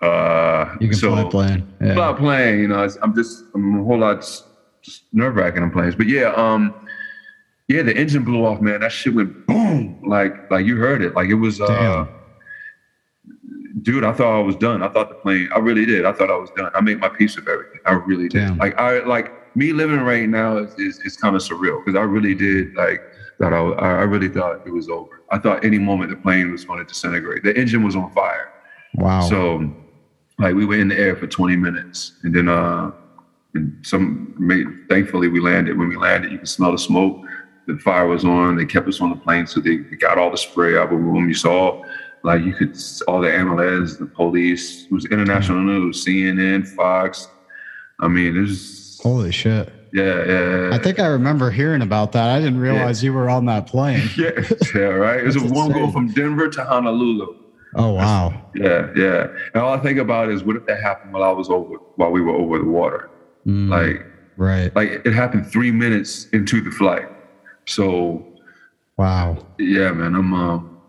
Uh, You can so, fly a plane. I'm Yeah. not playing, you know. I'm just I'm a whole lot nerve wracking on planes. But yeah, um, yeah, the engine blew off, man. That shit went boom, like like you heard it, like it was. uh. Dude, I thought I was done. I thought the plane. I really did. I thought I was done. I made my peace with everything. I really did. Damn. Like I like me living right now is is, is kind of surreal because I really did like that. I I really thought it was over. I thought any moment the plane was going to disintegrate. The engine was on fire. Wow. So, like, we were in the air for 20 minutes, and then uh, and some made, thankfully we landed. When we landed, you can smell the smoke. The fire was on. They kept us on the plane, so they, they got all the spray out of the room. You saw like you could all the MLS, the police, it was international news, CNN, Fox. I mean, it's holy shit. Yeah, yeah, I think I remember hearing about that. I didn't realize yeah. you were on that plane. (laughs) Yeah, yeah, right. It was a one go from Denver to Honolulu. Oh wow. Yeah, yeah. And all I think about is what if that happened while I was over while we were over the water? Mm, like right. Like it happened three minutes into the flight. So Wow. Yeah, man. I'm um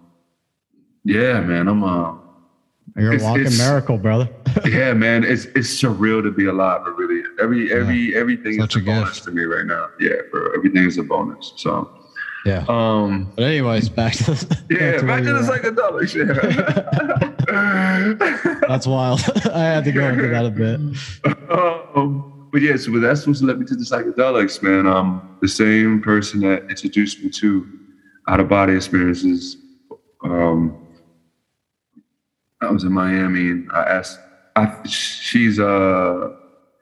yeah, man. I'm uh you're a walking miracle, brother. (laughs) yeah, man. It's it's surreal to be alive. But really, every every yeah. everything Such is a, a bonus gift. to me right now. Yeah, bro. Everything is a bonus. So yeah. Um. But anyways, back to (laughs) yeah, back to, back to the psychedelics. (laughs) Yeah. that's wild. I had to go into that a bit. Um, but yeah, so that's what led me to the psychedelics, man. Um, the same person that introduced me to out of body experiences. Um, I was in Miami and I asked, I, she's uh,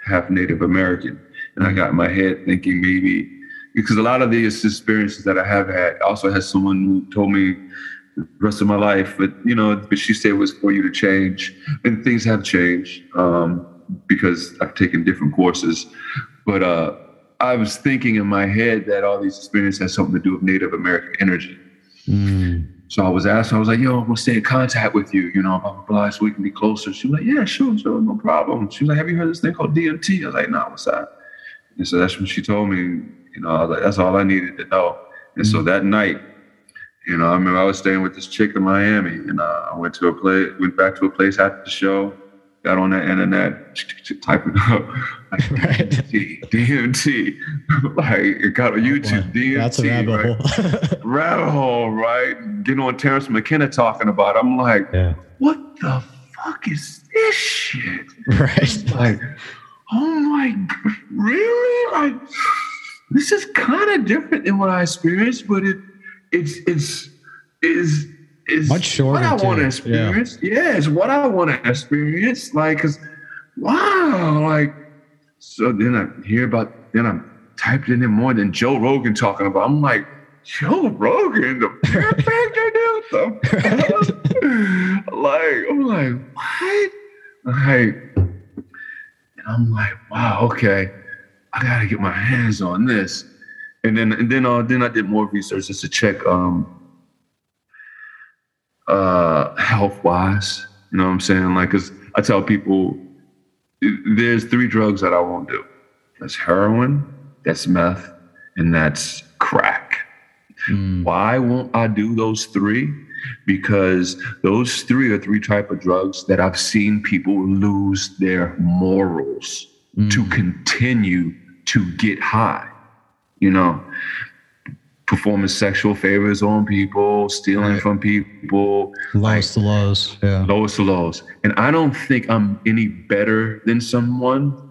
half Native American. And I got in my head thinking maybe, because a lot of these experiences that I have had, also had someone who told me the rest of my life, but you know, but she said it was for you to change. And things have changed um, because I've taken different courses. But uh, I was thinking in my head that all these experiences had something to do with Native American energy. Mm. So I was asking, I was like, yo, I'm gonna stay in contact with you, you know, blah, blah, blah, so we can be closer. She was like, yeah, sure, sure, no problem. She was like, have you heard this thing called DMT? I was like, nah, what's that? And so that's when she told me, you know, I was like, that's all I needed to know. And mm-hmm. so that night, you know, I remember I was staying with this chick in Miami and uh, I went to a place, went back to a place after the show got on the internet, typing up like right. (laughs) DMT, DMT, like it got on YouTube, DMT. That's a rabbit right? hole. (laughs) rabbit hole, right? Getting on Terence McKenna talking about. It. I'm like, yeah. what the fuck is this shit? Right. Like, oh my, really? Like, this is kind of different than what I experienced, but it, it's, it's, is is much shorter. What I want to experience. Yeah. yeah, it's what I want to experience. Like, cause wow, like so then I hear about then I'm typing in more than Joe Rogan talking about. I'm like, Joe Rogan, the factor dude. Though, (laughs) like, I'm like, what? Like, and I'm like, wow, okay, I gotta get my hands on this. And then and then uh, then I did more research just to check um uh, health wise. You know what I'm saying? Like, cause I tell people there's three drugs that I won't do. That's heroin, that's meth, and that's crack. Mm. Why won't I do those three? Because those three are three type of drugs that I've seen people lose their morals mm. to continue to get high. You know, performing sexual favors on people, stealing right. from people. Lowest like, to lows. Yeah. Lowest to lows. And I don't think I'm any better than someone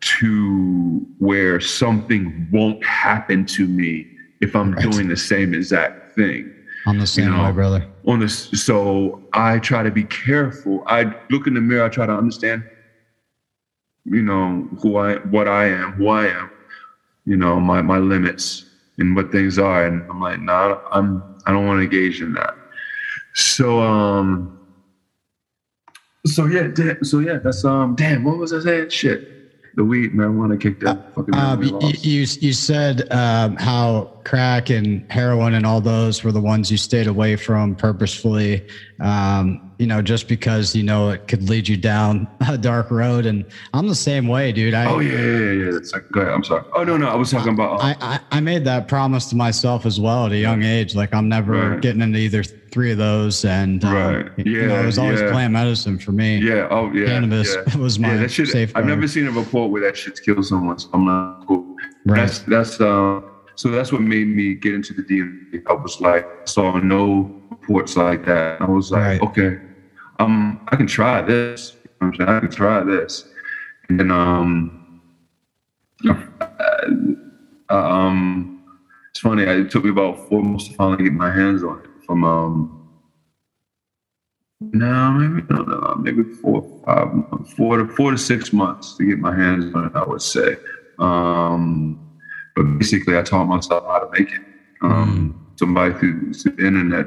to where something won't happen to me if I'm right. doing the same exact thing. I'm the same you know, way, brother. On this, so I try to be careful. I look in the mirror. I try to understand, you know, who I, what I am, who I am. You know, my my limits and what things are. And I'm like, nah, I'm I don't want to engage in that. So um so yeah, so yeah, that's um damn, what was I saying? Shit. The weed marijuana kicked in. Fucking um, you, you you said um, how crack and heroin and all those were the ones you stayed away from purposefully. Um, you know, just because you know it could lead you down (laughs) a dark road. And I'm the same way, dude. I, oh yeah, yeah, yeah. It's like, go ahead. I'm sorry. Oh no, no, I was talking about. I, I, I made that promise to myself as well at a young age. Like I'm never right. getting into either three of those. And um, right, yeah, you know, it was always yeah. plant medicine for me. Yeah. Oh yeah. Cannabis yeah. (laughs) was my yeah, that shit, safeguard. I've never seen a report where that shit's killed someone. So I'm not cool. Right. That's that's um. So that's what made me get into the DMT. I was like, saw no reports like that. I was like, right. okay, um, I can try this. You know i can try this. And um, uh, um, it's funny. It took me about four months to finally get my hands on it. From um, no, maybe no, no, maybe four, five, four to four to six months to get my hands on it. I would say. Um, but basically, I taught myself how to make it. Um, mm. Somebody through, through the internet,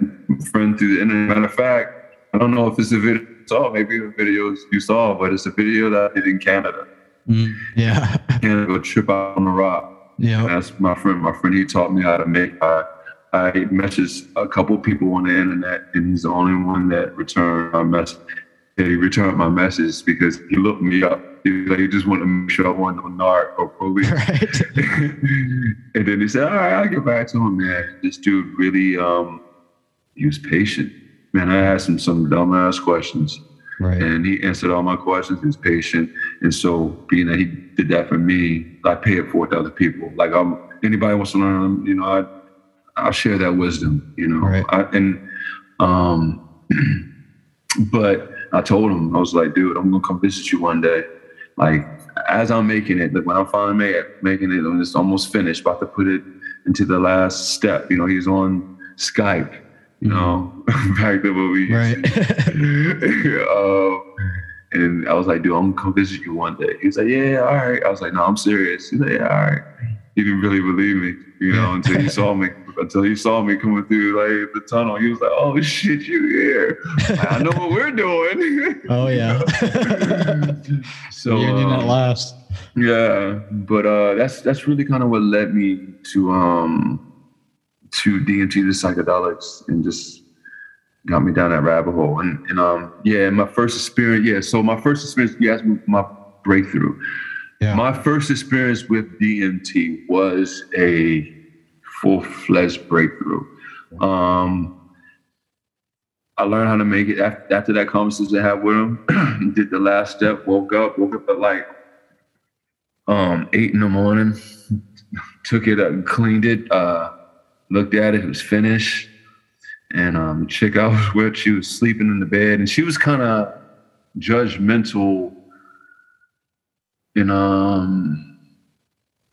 friend through the internet. Matter of fact, I don't know if it's a video you saw, maybe the videos you saw, but it's a video that I did in Canada. Mm, yeah. (laughs) Canada, trip out on the rock. Yeah. That's my friend. My friend, he taught me how to make. I, I messaged a couple people on the internet, and he's the only one that returned my message. He returned my message because he looked me up. He, like, he just wanted to make sure I wasn't a narc or police. Right. (laughs) and then he said, "All right, I'll get back to him, man." This dude really, um, he was patient. Man, I asked him some dumbass questions, Right. and he answered all my questions. He was patient, and so being that he did that for me, I pay it forward to other people. Like I'm, anybody wants to learn, you know, I, I'll share that wisdom, you know. Right. I, and, um, (clears throat) but I told him, I was like, dude, I'm gonna come visit you one day. Like as I'm making it, like when I'm finally make, making it, when it's almost finished, about to put it into the last step. You know, he's on Skype. You know, (laughs) back to what we Right. (laughs) um, and I was like, dude, I'm gonna come visit you one day. He was like, yeah, all right. I was like, no, I'm serious. He's like, yeah, all right. He didn't really believe me, you know, until he saw me. Until he saw me coming through like the tunnel, he was like, "Oh shit, you here? I know what we're doing." (laughs) Oh yeah. (laughs) so Union at um, last. yeah, but uh, that's that's really kind of what led me to um to DMT, the psychedelics, and just got me down that rabbit hole. And and um yeah, my first experience, yeah. So my first experience, you asked me my breakthrough. Yeah. My first experience with DMT was a full fledged breakthrough. Um, I learned how to make it after, after that conversation I had with him. (clears throat) did the last step, woke up, woke up at like um, eight in the morning, (laughs) took it up, and cleaned it, uh, looked at it, it was finished. And um, the chick I was with, she was sleeping in the bed and she was kind of judgmental and um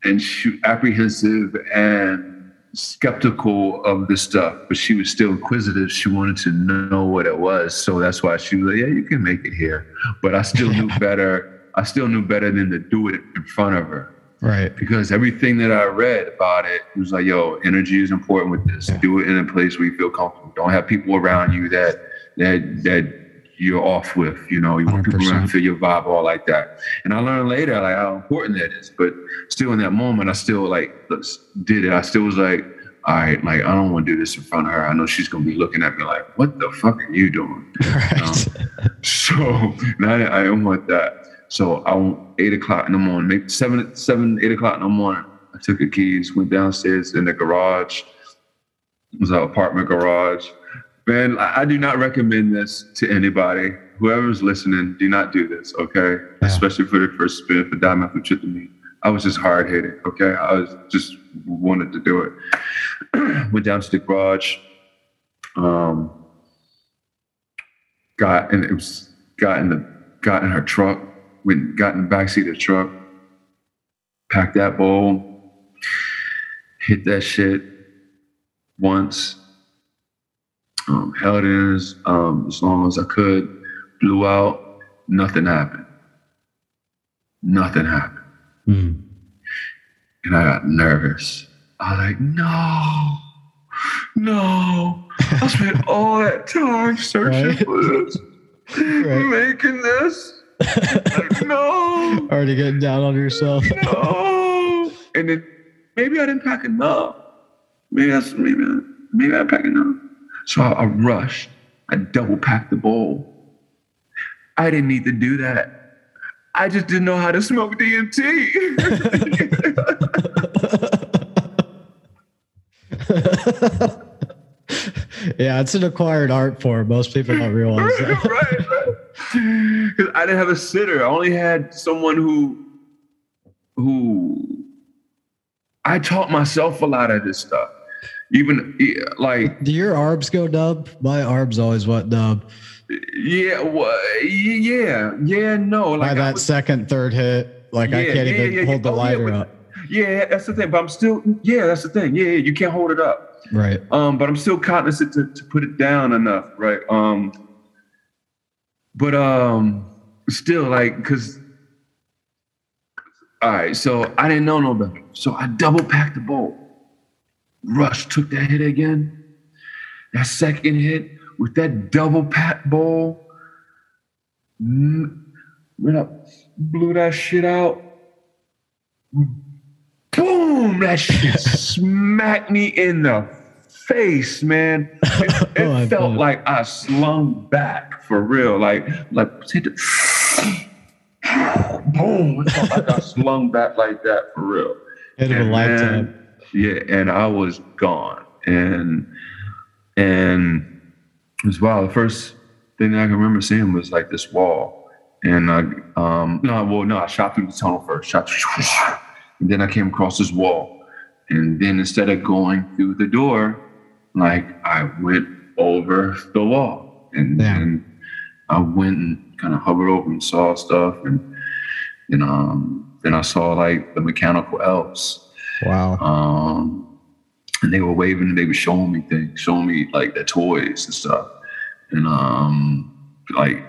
and she apprehensive and skeptical of the stuff, but she was still inquisitive. She wanted to know what it was. So that's why she was like, Yeah, you can make it here. But I still knew (laughs) better. I still knew better than to do it in front of her. Right. Because everything that I read about it was like, yo, energy is important with this. Yeah. Do it in a place where you feel comfortable. Don't have people around you that that that you're off with. You know, you want people around 100%. to feel your vibe, all like that. And I learned later like how important that is. But still in that moment, I still like did it. I still was like, all right, like I don't want to do this in front of her. I know she's gonna be looking at me like, what the fuck are you doing? (laughs) Um, right. So now I don't want that. So I eight o'clock in the morning, maybe seven, seven, eight o'clock in the morning. I took the keys, went downstairs in the garage. It was our apartment garage. Man, I do not recommend this to anybody. Whoever's listening, do not do this, okay? Yeah. Especially for the first spin for dimethyltryptamine. I was just hard headed, okay? I was just wanted to do it. (clears throat) went down to the garage. Um, got and it was got in the got in her truck, went got in the backseat of the truck, packed that bowl, hit that shit once, um, held in as, um, as long as I could, blew out, nothing happened. Nothing happened. Mm. And I got nervous. I was like, no, no. I spent (laughs) all that time searching Right. for this, Right. making this. Like, (laughs) no, Already getting down on yourself. no. And then maybe I didn't pack enough. Maybe that's maybe maybe I packed enough. So I, I rushed. I double packed the bowl. I didn't need to do that. I just didn't know how to smoke DMT. (laughs) yeah, it's an acquired art form. Most people don't realize that. (laughs) right, right. Because I didn't have a sitter. I only had someone who, who, I taught myself a lot of this stuff. Even like, Do your arbs go dub? My arbs always went dub. yeah, wha- yeah, yeah, no. Like By that was- second, third hit, like I can't yeah, even yeah, yeah. hold the Oh, yeah, lighter but- up. yeah, that's the thing. But I'm still, yeah, that's the thing. Yeah, yeah, you can't hold it up. Right. Um, but I'm still cognizant to, to put it down enough, right? Um, but um, still like, cause all right, so I didn't know no better, so I double packed the bowl. Rush took that hit again. That second hit with that double pat ball. Mm, when I blew that shit out, boom, that shit (laughs) smacked me in the face, man. It, (laughs) it oh, felt like I slung back for real. Like, like, (sighs) boom, it felt like I (laughs) slung back like that for real. Head of a lifetime. Yeah, and I was gone. And and it was wow. The first thing that I can remember seeing was like this wall. And I um no, well, no, I shot through the tunnel first, shot (laughs) and then I came across this wall. And then instead of going through the door, like I went over the wall. And then I went and kind of hovered over and saw stuff and and um then I saw like the mechanical elves. Wow. Um and they were waving and they were showing me things, showing me like their toys and stuff. And um like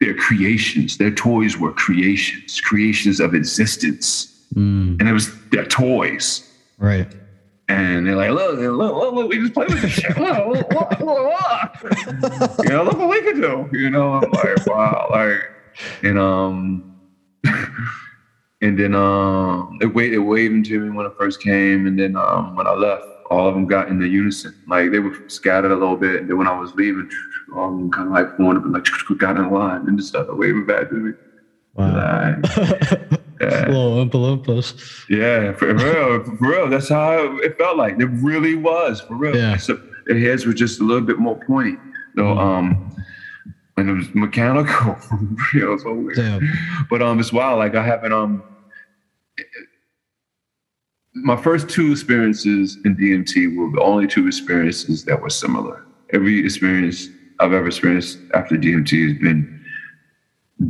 their creations, their toys were creations, creations of existence. Mm. And it was their toys. Right. And they're like, look, look, look, look we just played with this shit. Look, look, look, look, look. you know, look what we could do. You know, I'm like, wow, like, and um, (laughs) and then um, it waited, it waved to me when I first came, and then um, when I left, all of them got in the unison. Like they were scattered a little bit, and then when I was leaving, all of them kind of like formed up and like (laughs) got in line and just started waving back to me. Wow. Like, (laughs) Yeah. Little Oompa Loompas. Yeah, for real, for real. That's how it felt like. It really was, for real. Yeah. So their heads were just a little bit more pointy. So, mm-hmm. um, and it was mechanical for real. So weird. Damn. But um, it's wild. Like I haven't um, my first two experiences in DMT were the only two experiences that were similar. Every experience I've ever experienced after DMT has been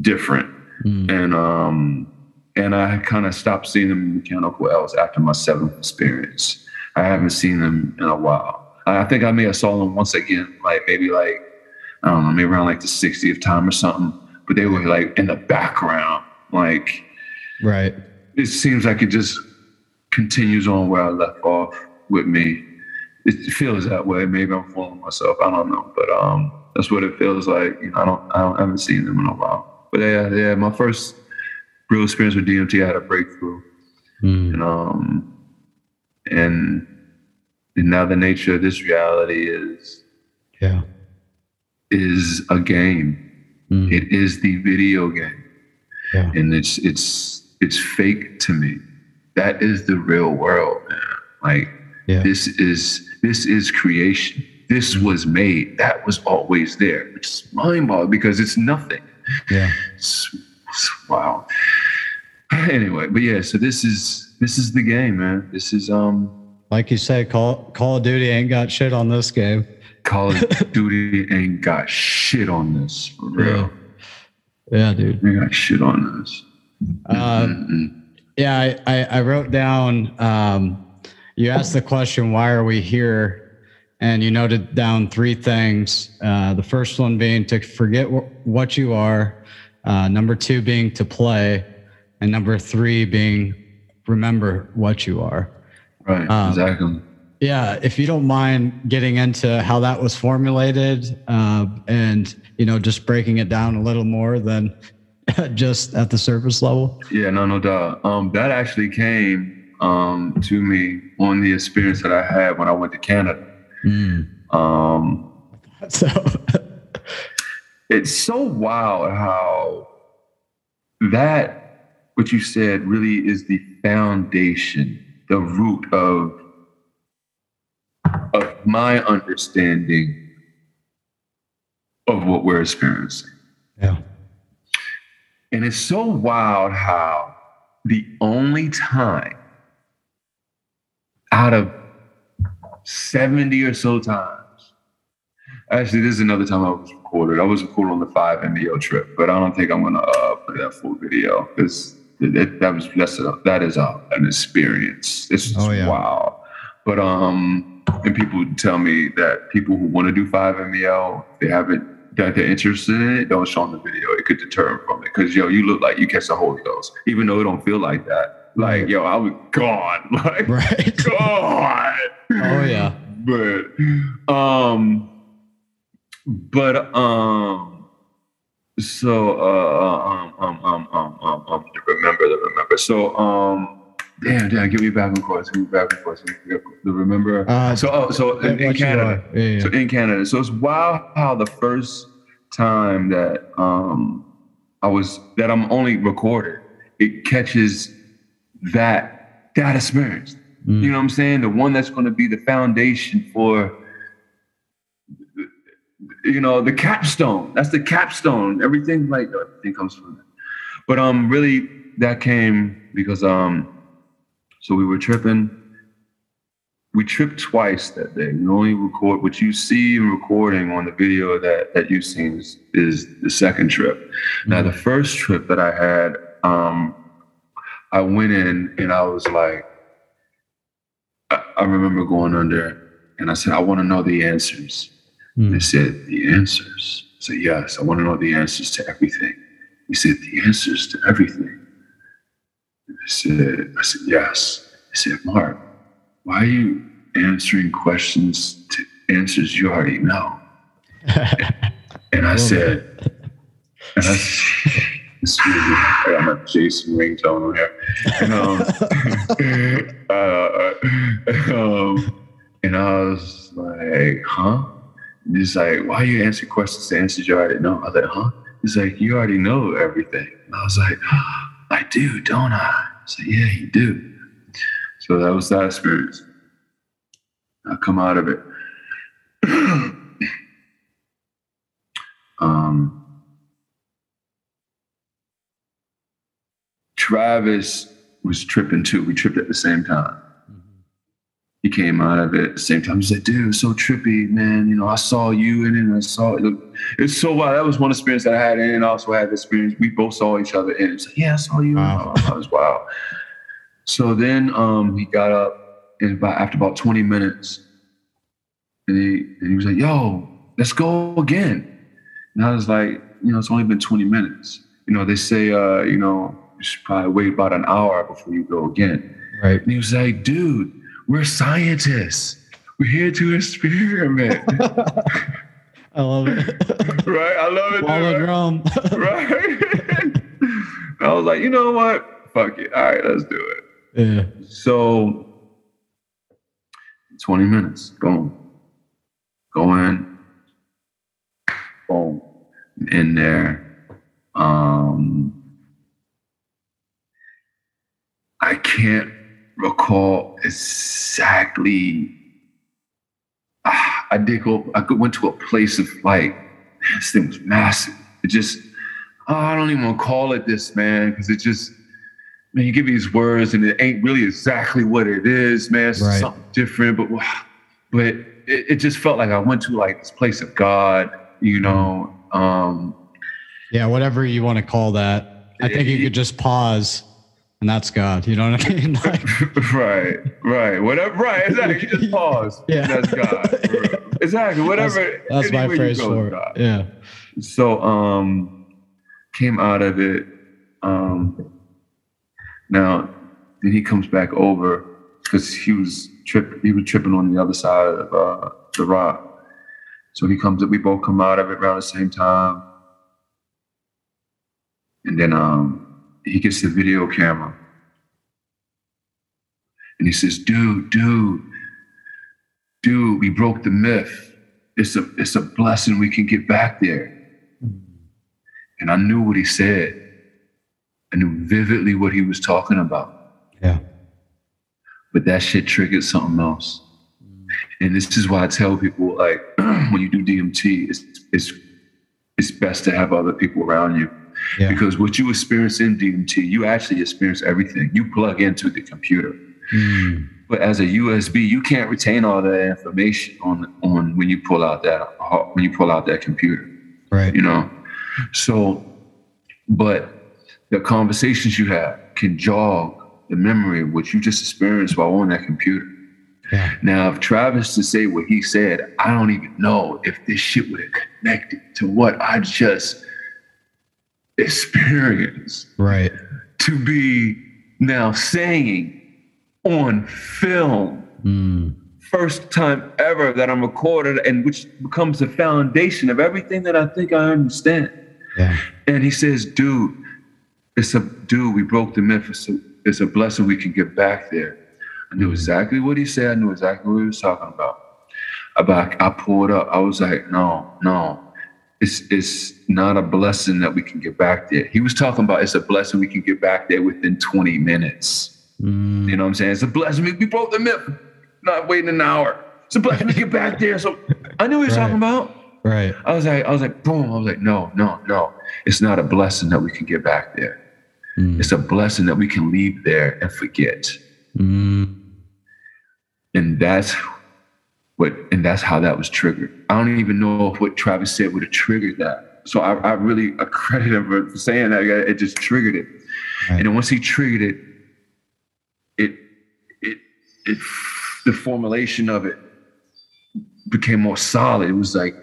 different, mm. and um and I kind of stopped seeing them mechanical elves after my seventh experience. I haven't seen them in a while. I think I may have saw them once again, like maybe like I don't know, maybe around like the 60th time or something. But they were like in the background, like right. It seems like it just continues on where I left off with me. It feels that way. Maybe I'm fooling myself. I don't know, but um, that's what it feels like. You know, I don't, I, don't, I haven't seen them in a while. But yeah, yeah, my first real experience with DMT. I had a breakthrough, mm. and um, and and now the nature of this reality is, yeah, is a game. Mm. It is the video game, yeah. and it's it's it's fake to me. That is the real world, man. Like yeah. this is this is creation. This was made. That was always there. It's mind boggling because it's nothing. Yeah. It's, wow. (sighs) Anyway, but yeah, so this is this is the game, man. This is um like you say, Call Call of Duty ain't got shit on this game. Call of (laughs) Duty ain't got shit on this for real. Yeah, yeah dude. Ain't got shit on this. Uh, yeah, I, I, wrote down. Um, you asked the question, "Why are we here?" and you noted down three things. Uh, the first one being to forget what you are. Uh, number two being to play, and number three being remember what you are. Right. Um, exactly. Yeah, if you don't mind getting into how that was formulated, uh, and you know, just breaking it down a little more than (laughs) just at the surface level. Yeah, no, no doubt. Um, that actually came um, to me on the experience that I had when I went to Canada. Mm. Um, (laughs) so (laughs) it's so wild how that what you said really is the foundation, the root of, of my understanding of what we're experiencing. Yeah. And it's so wild how the only time out of 70 or so times, actually, this is another time I was recorded. I was recorded on the 5MEO trip, but I don't think I'm going to uh, play that full video because it, that was that's a, that is a, an experience. It's oh, yeah. wow. But um, and people tell me that people who want to do 5MEO, they haven't that they're interested in it, don't show them the video. It could deter them from it because yo, you look like you catch the Holy Ghost, even though it don't feel like that. Like yo, I was gone, (laughs) like right. (laughs) gone. Oh yeah. But um, but um, so uh, um, um, um, um, um, um, remember, remember. So um, damn, damn, give me back and forth, get me back and forth. The remember. Uh, so, oh, so in, in Canada, yeah, yeah. so in Canada, so it's wild how the first time that um I was that I'm only recorded, it catches that that experience. Mm. You know what I'm saying? The one that's going to be the foundation for you know the capstone that's the capstone everything like everything comes from it but um really that came because um so we were tripping we tripped twice that day we only record what you see in recording on the video that that you've seen is, is the second trip now the first trip that i had um i went in and i was like i, I remember going under and i said i want to know the answers Mm. they said, The answers. I said, Yes, I want to know the answers to everything. He said, The answers to everything. I said, I said, Yes. I said, Mark, why are you answering questions to answers you already know? (laughs) and I said, and I really, I'm a Jason ringtone on here. And, um, (laughs) uh, um, and I was like, huh? And he's like, why are you answering questions to answers you already know? I was like, huh? He's like, you already know everything. And I was like, I do, don't I? Said, yeah, you do. So that was that experience. I come out of it. (clears throat) um, Travis was tripping too. We tripped at the same time he came out of it at the same time. He said, dude, it's so trippy, man. You know, I saw you in it and I saw it. It's so wild. That was one experience that I had and I also had the experience. We both saw each other in it. It's like, yeah, I saw you. Wow. Oh, that was wild. So then um, he got up and about after about 20 minutes and he, and he was like, yo, let's go again. And I was like, you know, it's only been 20 minutes. You know, they say, uh, you know, you should probably wait about an hour before you go again. Right. And he was like, dude, we're scientists. We're here to experiment. (laughs) I love it. (laughs) right? I love it. Follow drum. (laughs) right? right? I was like, you know what? Fuck it. All right, let's do it. yeah. So 20 minutes. Boom. Go in. Boom. In there. Um I can't recall exactly. Ah, I did go. I went to a place of like, this thing was massive. It just, oh, I don't even want to call it this, man, because it just, man, you give me these words and it ain't really exactly what it is, man. It's Right. something different, but but it, it just felt like I went to like this place of God, you know. Um, Yeah, whatever you want to call that. I think you could just pause and that's God. You know what I mean? (laughs) Like, (laughs) right, right, whatever, right, exactly. You just pause. (laughs) Yeah. that's God. Exactly, whatever. that's my anywhere you phrase for it. God. Yeah. So, um, came out of it. Um, now, then he comes back over because he was trip. He was tripping on the other side of uh, the rock. So he comes. We both come out of it around the same time, and then um, he gets the video camera, and he says, "Dude, dude, dude, we broke the myth. It's a it's a blessing we can get back there." Hmm. And I knew what he said. I knew vividly what he was talking about. Yeah. But that shit triggered something else. Hmm. And this is why I tell people like (clears throat) when you do DMT, it's it's it's best to have other people around you. Yeah. Because what you experience in DMT, you actually experience everything. You plug into the computer. Mm. But as a USB, you can't retain all that information on on when you pull out that when you pull out that computer. Right. You know, so but the conversations you have can jog the memory of what you just experienced while on that computer. Yeah. Now, if Travis to say what he said, I don't even know if this shit would have connected to what I just experienced Right. to be now saying on film Mm. first time ever that I'm recorded, and which becomes the foundation of everything that I think I understand. Yeah. And he says, dude, it's a dude, we broke the myth. It's a, it's a blessing we can get back there. I knew exactly what he said. I knew exactly what he was talking about. About I pulled up. I was like, no, no. It's it's not a blessing that we can get back there. He was talking about it's a blessing we can get back there within 20 minutes. Mm, You know what I'm saying? It's a blessing. We, broke the myth. Not waiting an hour. It's a blessing to get back there. So I knew what he was Right. talking about. right. I was like, I was like, boom. I was like, no, no, no. It's not a blessing that we can get back there. Mm, It's a blessing that we can leave there and forget. mm, And that's what and that's how that was triggered. I don't even know if what Travis said would have triggered that. So I, I really credit him for saying that. It just triggered it. Right. And then once he triggered it, it it it the formulation of it became more solid. It was like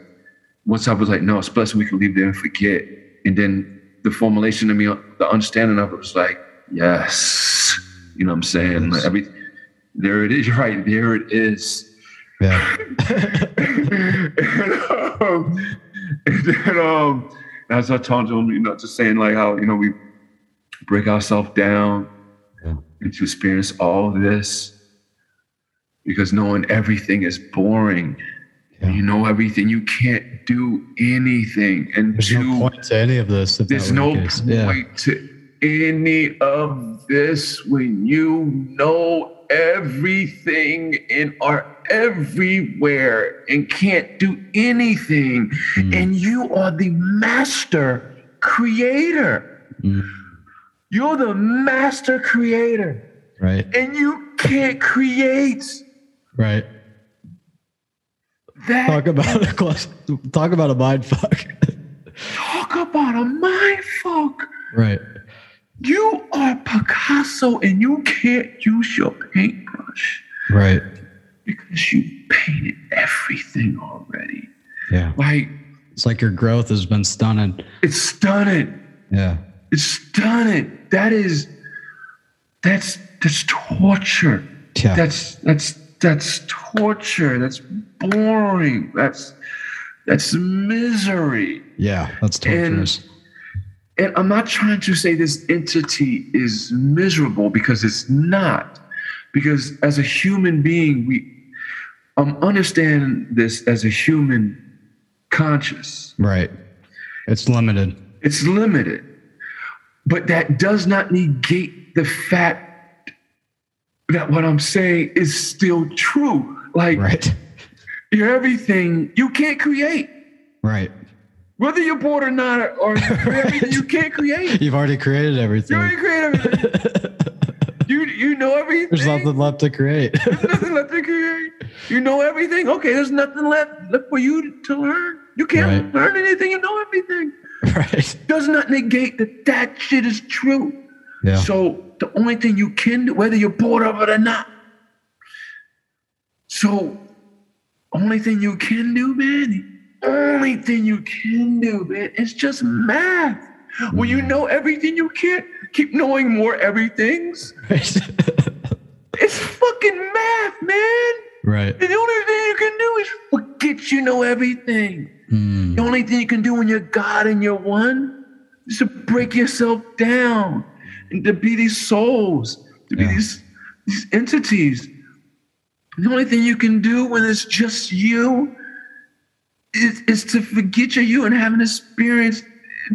once I was like, no, it's we can leave there and forget. And then the formulation of me, the understanding of it was like, yes. You know what I'm saying? Like every there it is. (laughs) You're right. There it is. Yeah. (laughs) and, um, (laughs) and um, as I told him, you know, just saying like how you know we break ourselves down Yeah. and to experience all this because knowing everything is boring. Yeah. You know everything. You can't do anything. And There's two, no point to any of this. There's no the case. Yeah. point to any of this when you know everything and are everywhere and can't do anything. Mm, And you are the master creator. mm, You're the master creator. right. And you can't create Right. that. Talk about a talk about a mind fuck. Talk about a mind fuck. right. You are Picasso and you can't use your paintbrush. Right. because you painted everything already. Yeah. Like It's like your growth has been stunning. it's stunning. Yeah. It's stunning. That is that's that's torture. Yeah. That's that's that's torture. That's boring. That's that's misery. yeah. That's torturous. And I'm not trying to say this entity is miserable because it's not. Because as a human being, we um, understand this as a human conscious. right. It's limited. It's limited. But that does not negate the fact that what I'm saying is still true. Like Right. you're everything you can't create. Right. Whether you're bored or not, or, or you're everything you can't create. (laughs) You've already created everything. You already create everything. (laughs) you you know everything. There's nothing left to create. There's (laughs) nothing left to create. You know everything. Okay, there's nothing left, left for you to learn. You can't Right. learn anything. You know everything. right. Does not negate that that shit is true. Yeah. So the only thing you can do, whether you're bored of it or not. So only thing you can do, man. Only thing you can do, man, is just math. When you know everything, you can't keep knowing more everythings. (laughs) It's fucking math, man. right. And the only thing you can do is forget you know everything. Mm, The only thing you can do when you're God and you're one is to break yourself down and to be these souls, to be these, these entities. The only thing you can do when it's just you is, is to forget you're you and have an experience,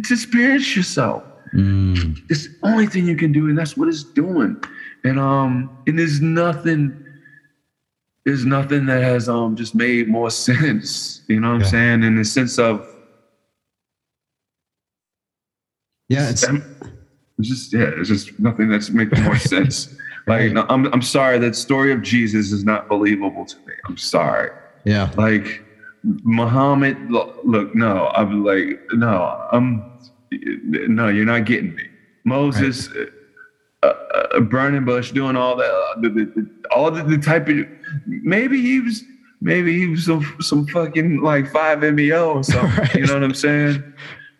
to experience yourself. mm, It's the only thing you can do, and that's what it's doing. And um, and there's nothing, there's nothing that has um just made more (laughs) sense. You know what I'm saying? In the sense of yeah. It's it's just yeah, it's just nothing that's making more (laughs) sense. Like no, I'm I'm sorry that story of Jesus is not believable to me. I'm sorry. yeah. Like Muhammad, look, look no, I'm like no, I'm no, you're not getting me. Moses, uh, uh, burning bush, doing all that, uh, the, the, the, all the, the type of maybe he was. Maybe he was some some fucking like five MEO or something. Right. (laughs) You know what I'm saying?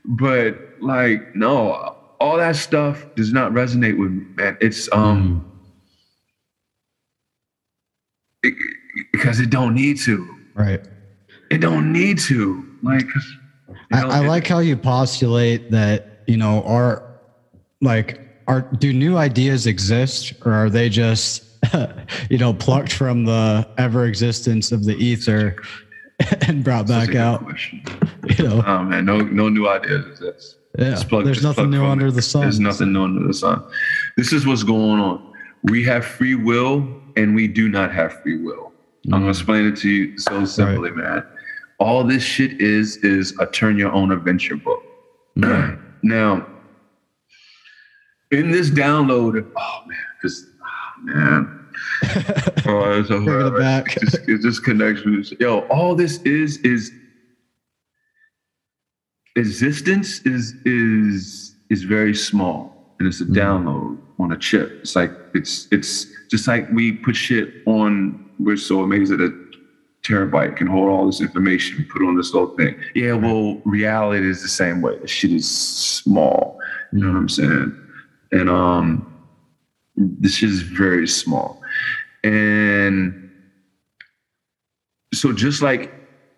But like, no, all that stuff does not resonate with me, man. It's um, Mm, it, because it don't need to. Right. It don't need to. Like, I, I like how you postulate that, you know, are like, are, do new ideas exist or are they just, (laughs) you know, plucked from the ever existence of the ether (laughs) and brought back out? question. (laughs) You know, um, Oh man, no, no new ideas exist. yeah, plug- there's nothing new under it. the sun. There's nothing new under the sun. This is what's going on. We have free will and we do not have free will. I'm gonna mm-hmm. explain it to you so simply, man. All this shit is is a turn your own adventure book. (clears throat) now, in this download, oh man, because ah, (laughs) oh, man. oh, it's Bringing it back. It just, it just connects with yo. All this is is existence is is is very small and it's a download on a chip it's like it's it's just like we put shit on we're so amazed that a terabyte can hold all this information we put on this little thing. Yeah well reality is the same way. The shit is small. You know what i'm saying? And um this shit is very small. And so just like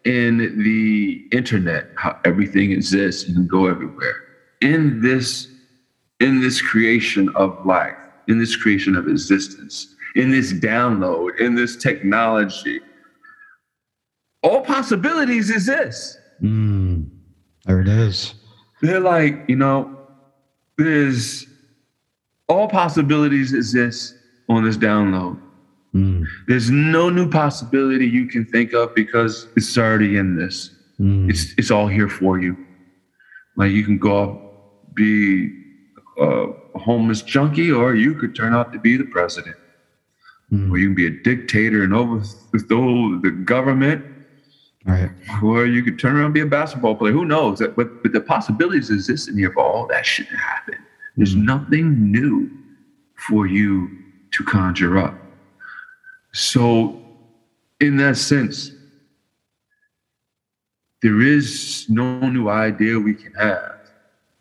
in the internet, how everything exists and can go everywhere. In this, in this creation of life, in this creation of existence, in this download, in this technology, all possibilities exist. Mm, there it is. They're like, you know, there's all possibilities exist on this download. Mm, There's no new possibility you can think of because it's already in this. mm, It's it's all here for you. Like you can go be a homeless junkie, or you could turn out to be the president, mm. or you can be a dictator and overthrow the government, Right. or you could turn around and be a basketball player. Who knows? But but the possibilities exist in here for all that to happen. There's mm-hmm. nothing new for you to conjure up. So, in that sense, there is no new idea we can have.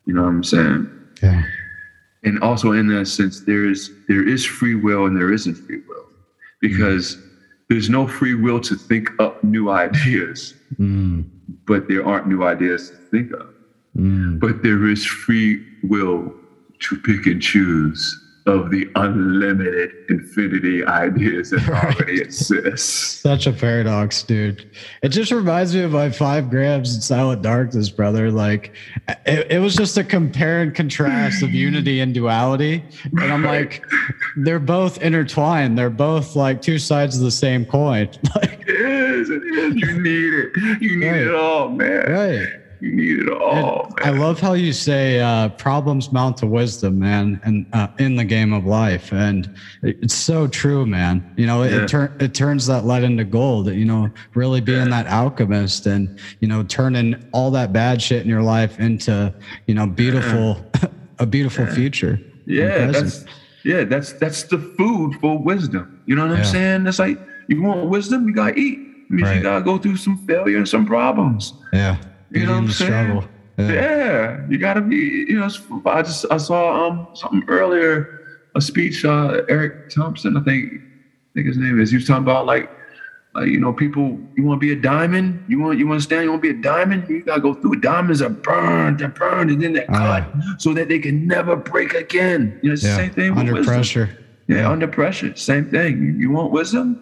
You know what I'm saying? Yeah. And also in that sense, there is there is free will and there isn't free will. Because mm-hmm. There's no free will to think up new ideas, Mm, but there aren't new ideas to think of. mm. But there is free will to pick and choose of the unlimited infinity ideas that already exist. Such a paradox, dude. It just reminds me of my five grams in Silent Darkness, brother. Like, it, it was just a compare and contrast of unity and duality. And I'm like, they're both intertwined. They're both like two sides of the same coin. (laughs) Like, It is, it is. You need it. You need Right. it all, man. right. You need it all, I love how you say uh, problems mount to wisdom, man, and uh, in the game of life, and it's so true, man. You know, it Yeah. it, tur- it turns that lead into gold. You know, really being that alchemist, and you know, turning all that bad shit in your life into you know, beautiful, (laughs) a beautiful future. Yeah, that's yeah, that's that's the food for wisdom. You know what I'm Yeah. saying? It's like you want wisdom, you gotta eat. It means Right. you gotta go through some failure and some problems. yeah, You know what I'm saying? struggle. Yeah. Yeah, you gotta be. You know, I just I saw um something earlier, a speech. Uh, Eric Thompson, I think, I think his name is. He was talking about like, like you know, people. You want to be a diamond. You want you understand. You want to be a diamond. You gotta go through. Diamonds are burned, they're burned, and then they're cut so that they can never break again. You know, it's Yeah, the same thing with under wisdom. pressure. Yeah, under pressure, same thing. You, you want wisdom?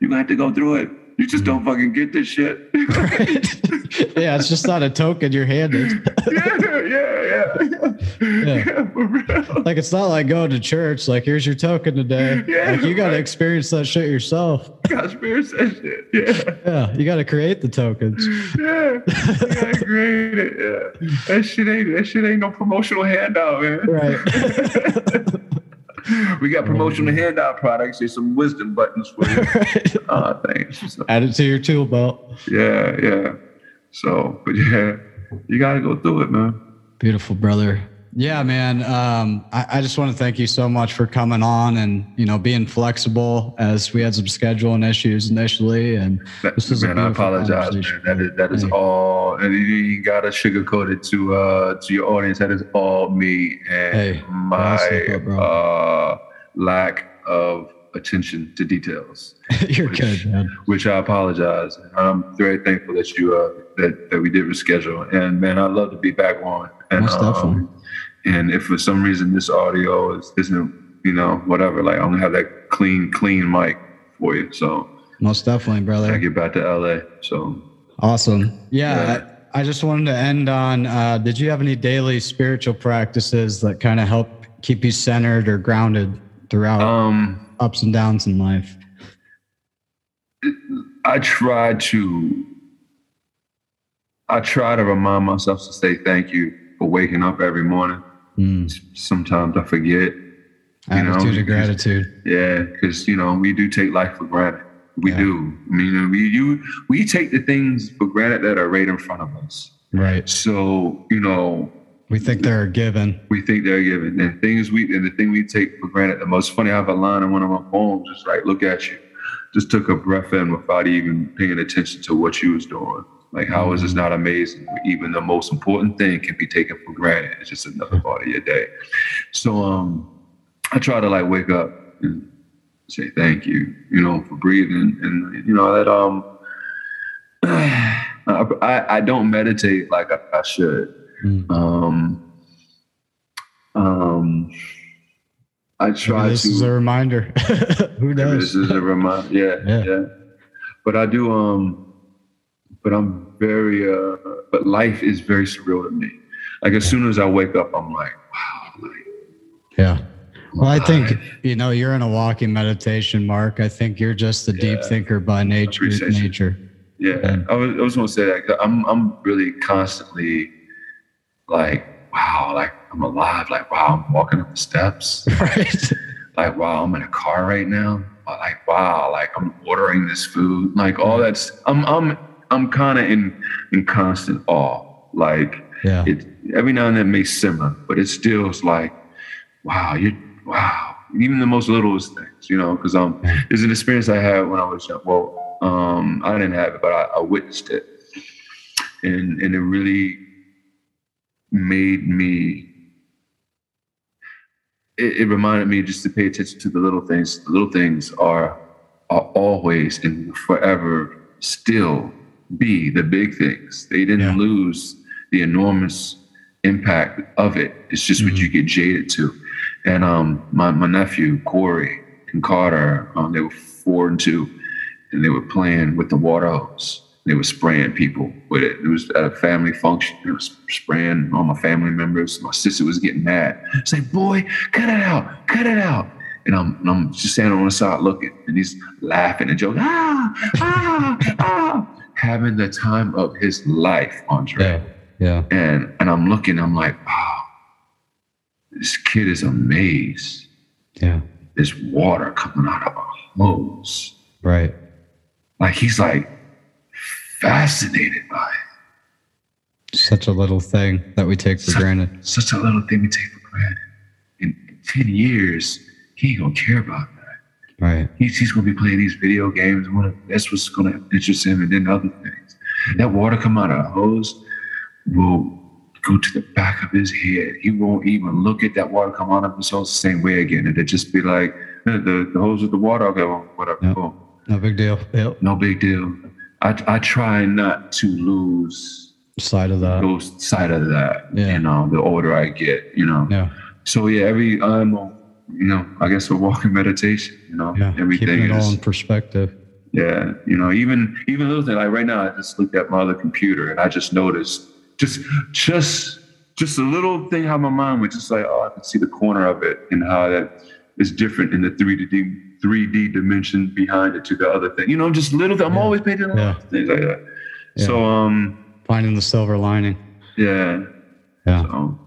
You gonna have to go through it. You just don't fucking get this shit. (laughs) yeah, it's just not a token you're handed. yeah, yeah, yeah, yeah, real. like it's not like going to church. Like here's your token today. Yeah, like you got to right. experience that shit yourself. Conspiracy shit. Yeah, Yeah, you got to create the tokens. yeah. You gotta create it. Yeah, that shit ain't that shit ain't no promotional handout, man. Right. (laughs) We got promotional handout products. There's some wisdom buttons for you. (laughs) Uh, thanks. So, Add it to your tool belt. yeah, yeah. So, but yeah, you gotta go through it, man. Beautiful, brother. Yeah, man. Um, I, I just want to thank you so much for coming on and you know being flexible as we had some scheduling issues initially. And That- This is man, I apologize, man. That is that is Hey. all, and you ain't gotta sugarcoat it to uh to your audience. That is all me and Hey, my up, uh lack of attention to details. (laughs) You're which, good, man. Which I apologize. I'm very thankful that you uh, that that we did reschedule. And man, I'd love to be back on. And, Most definitely. And if for some reason this audio is, isn't, you know, whatever, like I'm gonna have that clean, clean mic for you. So Most definitely, brother. I get back to LA. So Awesome. Yeah. Yeah. I, I just wanted to end on uh, did you have any daily spiritual practices that kind of help keep you centered or grounded throughout um ups and downs in life? I try to I try to remind myself to say thank you for waking up every morning. Mm. Sometimes I forget. You know, Attitude of gratitude. Yeah, because you know we do take life for granted. We Yeah. do. I mean, we you we take the things for granted that are right in front of us. Right. So you know We think they're a given. we think they're given, and things we and the thing we take for granted. The most funny, I have a line in one of my poems. It's like, look at you, just took a breath in without even paying attention to what you was doing. Like, how is this not amazing? Even the most important thing can be taken for granted. It's just another part of your day. So, um, I try to like wake up and say thank you, you know, for breathing, and you know that um, (sighs) I I don't meditate like I, I should. Mm. Um, um, I Maybe try this to. is a reminder. (laughs) Who knows? this is a reminder. Yeah, Yeah. yeah, But I do. Um, but I'm very. Uh, but life is very surreal to me. Like as soon as I wake up, I'm like, wow. Like, Yeah. Well, I think you know you're in a walking meditation, Mark. I think you're just a deep thinker by nature. Nature. Yeah, Yeah. I was, I was gonna say that I'm I'm really constantly like wow, like I'm alive, like wow, I'm walking up the steps, (laughs) Right. like wow, I'm in a car right now, like wow, like I'm ordering this food, like all that's I'm I'm I'm kind of in in constant awe, like Yeah. it every now and then it may simmer, but it still is like wow, you wow, even the most littlest things, you know, because um, there's an experience I had when I was young. Well, um, I didn't have it, but I, I witnessed it, and and it really made me. It, it reminded me just to pay attention to the little things. The little things are are always and forever still be the big things. They didn't Yeah. lose the enormous impact of it. It's just what Mhm. you get jaded to. And um, my, my nephew, Corey and Carter, um, they were four and two, and they were playing with the water hose. They were spraying people with it. It was at a family function. They were spraying all my family members. My sister was getting mad. Like, boy, cut it out, cut it out. And I'm, and I'm just standing on the side looking, and he's laughing and joking, ah, ah, ah, having the time of his life, Andre Yeah. Yeah. and and I'm looking, I'm like, wow, this kid is amazed. Yeah. There's water coming out of a hose. Right. Like he's like fascinated by it. Such a little thing that we take for Such- granted. Such a little thing we take for granted. In 10 years, he ain't gonna care about that. Right. He's, he's gonna be playing these video games. and what- That's what's gonna interest him, and then other things. That water come out of a hose will go to the back of his head. He won't even look at that water come out of his hose the same way again. It'll just be like "Eh, the, the hose with the water. Okay, well, whatever. Yep. Boom. No big deal. Yep. No big deal. I, I try not to lose Side of that. lose sight of that. Yeah. You know, the older I get, you know. Yeah. So yeah, every I'm, you know, I guess a walking (laughs) meditation. You know, Yeah. everything is. all in perspective. Yeah, you know, even even little thing like right now, I just looked at my other computer and I just noticed just just just a little thing how my mind was just like, oh, I can see the corner of it and how that is different in the three D three D dimension behind it to the other thing. You know, just little. Th- I'm Yeah. always painting Yeah. things like that. Yeah. So um, Finding the silver lining. yeah. Yeah. So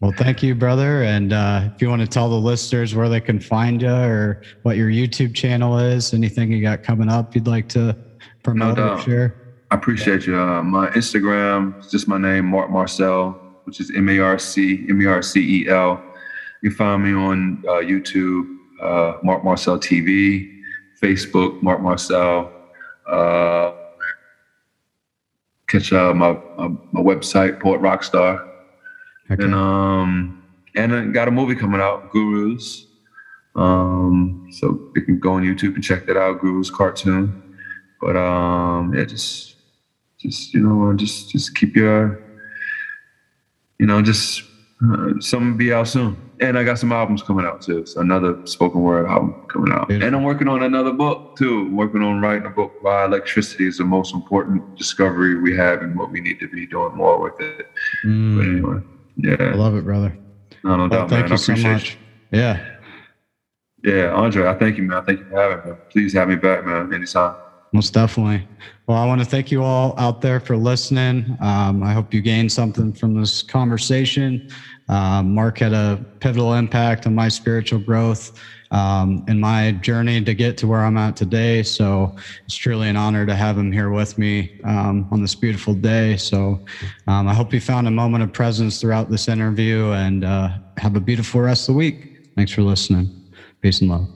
Well, thank you, brother. And uh, if you want to tell the listeners where they can find you or what your YouTube channel is, anything you got coming up you'd like to promote or doubt. share? I appreciate you. Uh, my Instagram is just my name, Marc Mercel, which is M A R C M E R C E L. You can find me on uh, YouTube, uh, Marc Mercel TV, Facebook, Marc Mercel. Uh, catch uh, my, my my website, Port Rockstar, Okay. and um and I got a movie coming out, Gurus. Um, so you can go on YouTube and check that out, Gurus cartoon. But um, yeah, just just you know, just just keep your you know, just uh, something be out soon. And I got some albums coming out too. So another spoken word album coming out. And I'm working on another book too. I'm working on writing a book why electricity is the most important discovery we have and what we need to be doing more with it. Mm. But anyway, yeah. I love it, brother. No, no well, doubt, thank man. You I appreciate so much. You. Yeah. Yeah, Andre, I thank you, man. Thank you for having me. Please have me back, man, anytime. Most definitely. Well, I want to thank you all out there for listening. Um, I hope you gained something from this conversation. Um, Mark had a pivotal impact on my spiritual growth um, in my journey to get to where I'm at today. So it's truly an honor to have him here with me um, on this beautiful day. So um, I hope you found a moment of presence throughout this interview and uh, have a beautiful rest of the week. Thanks for listening. Peace and love.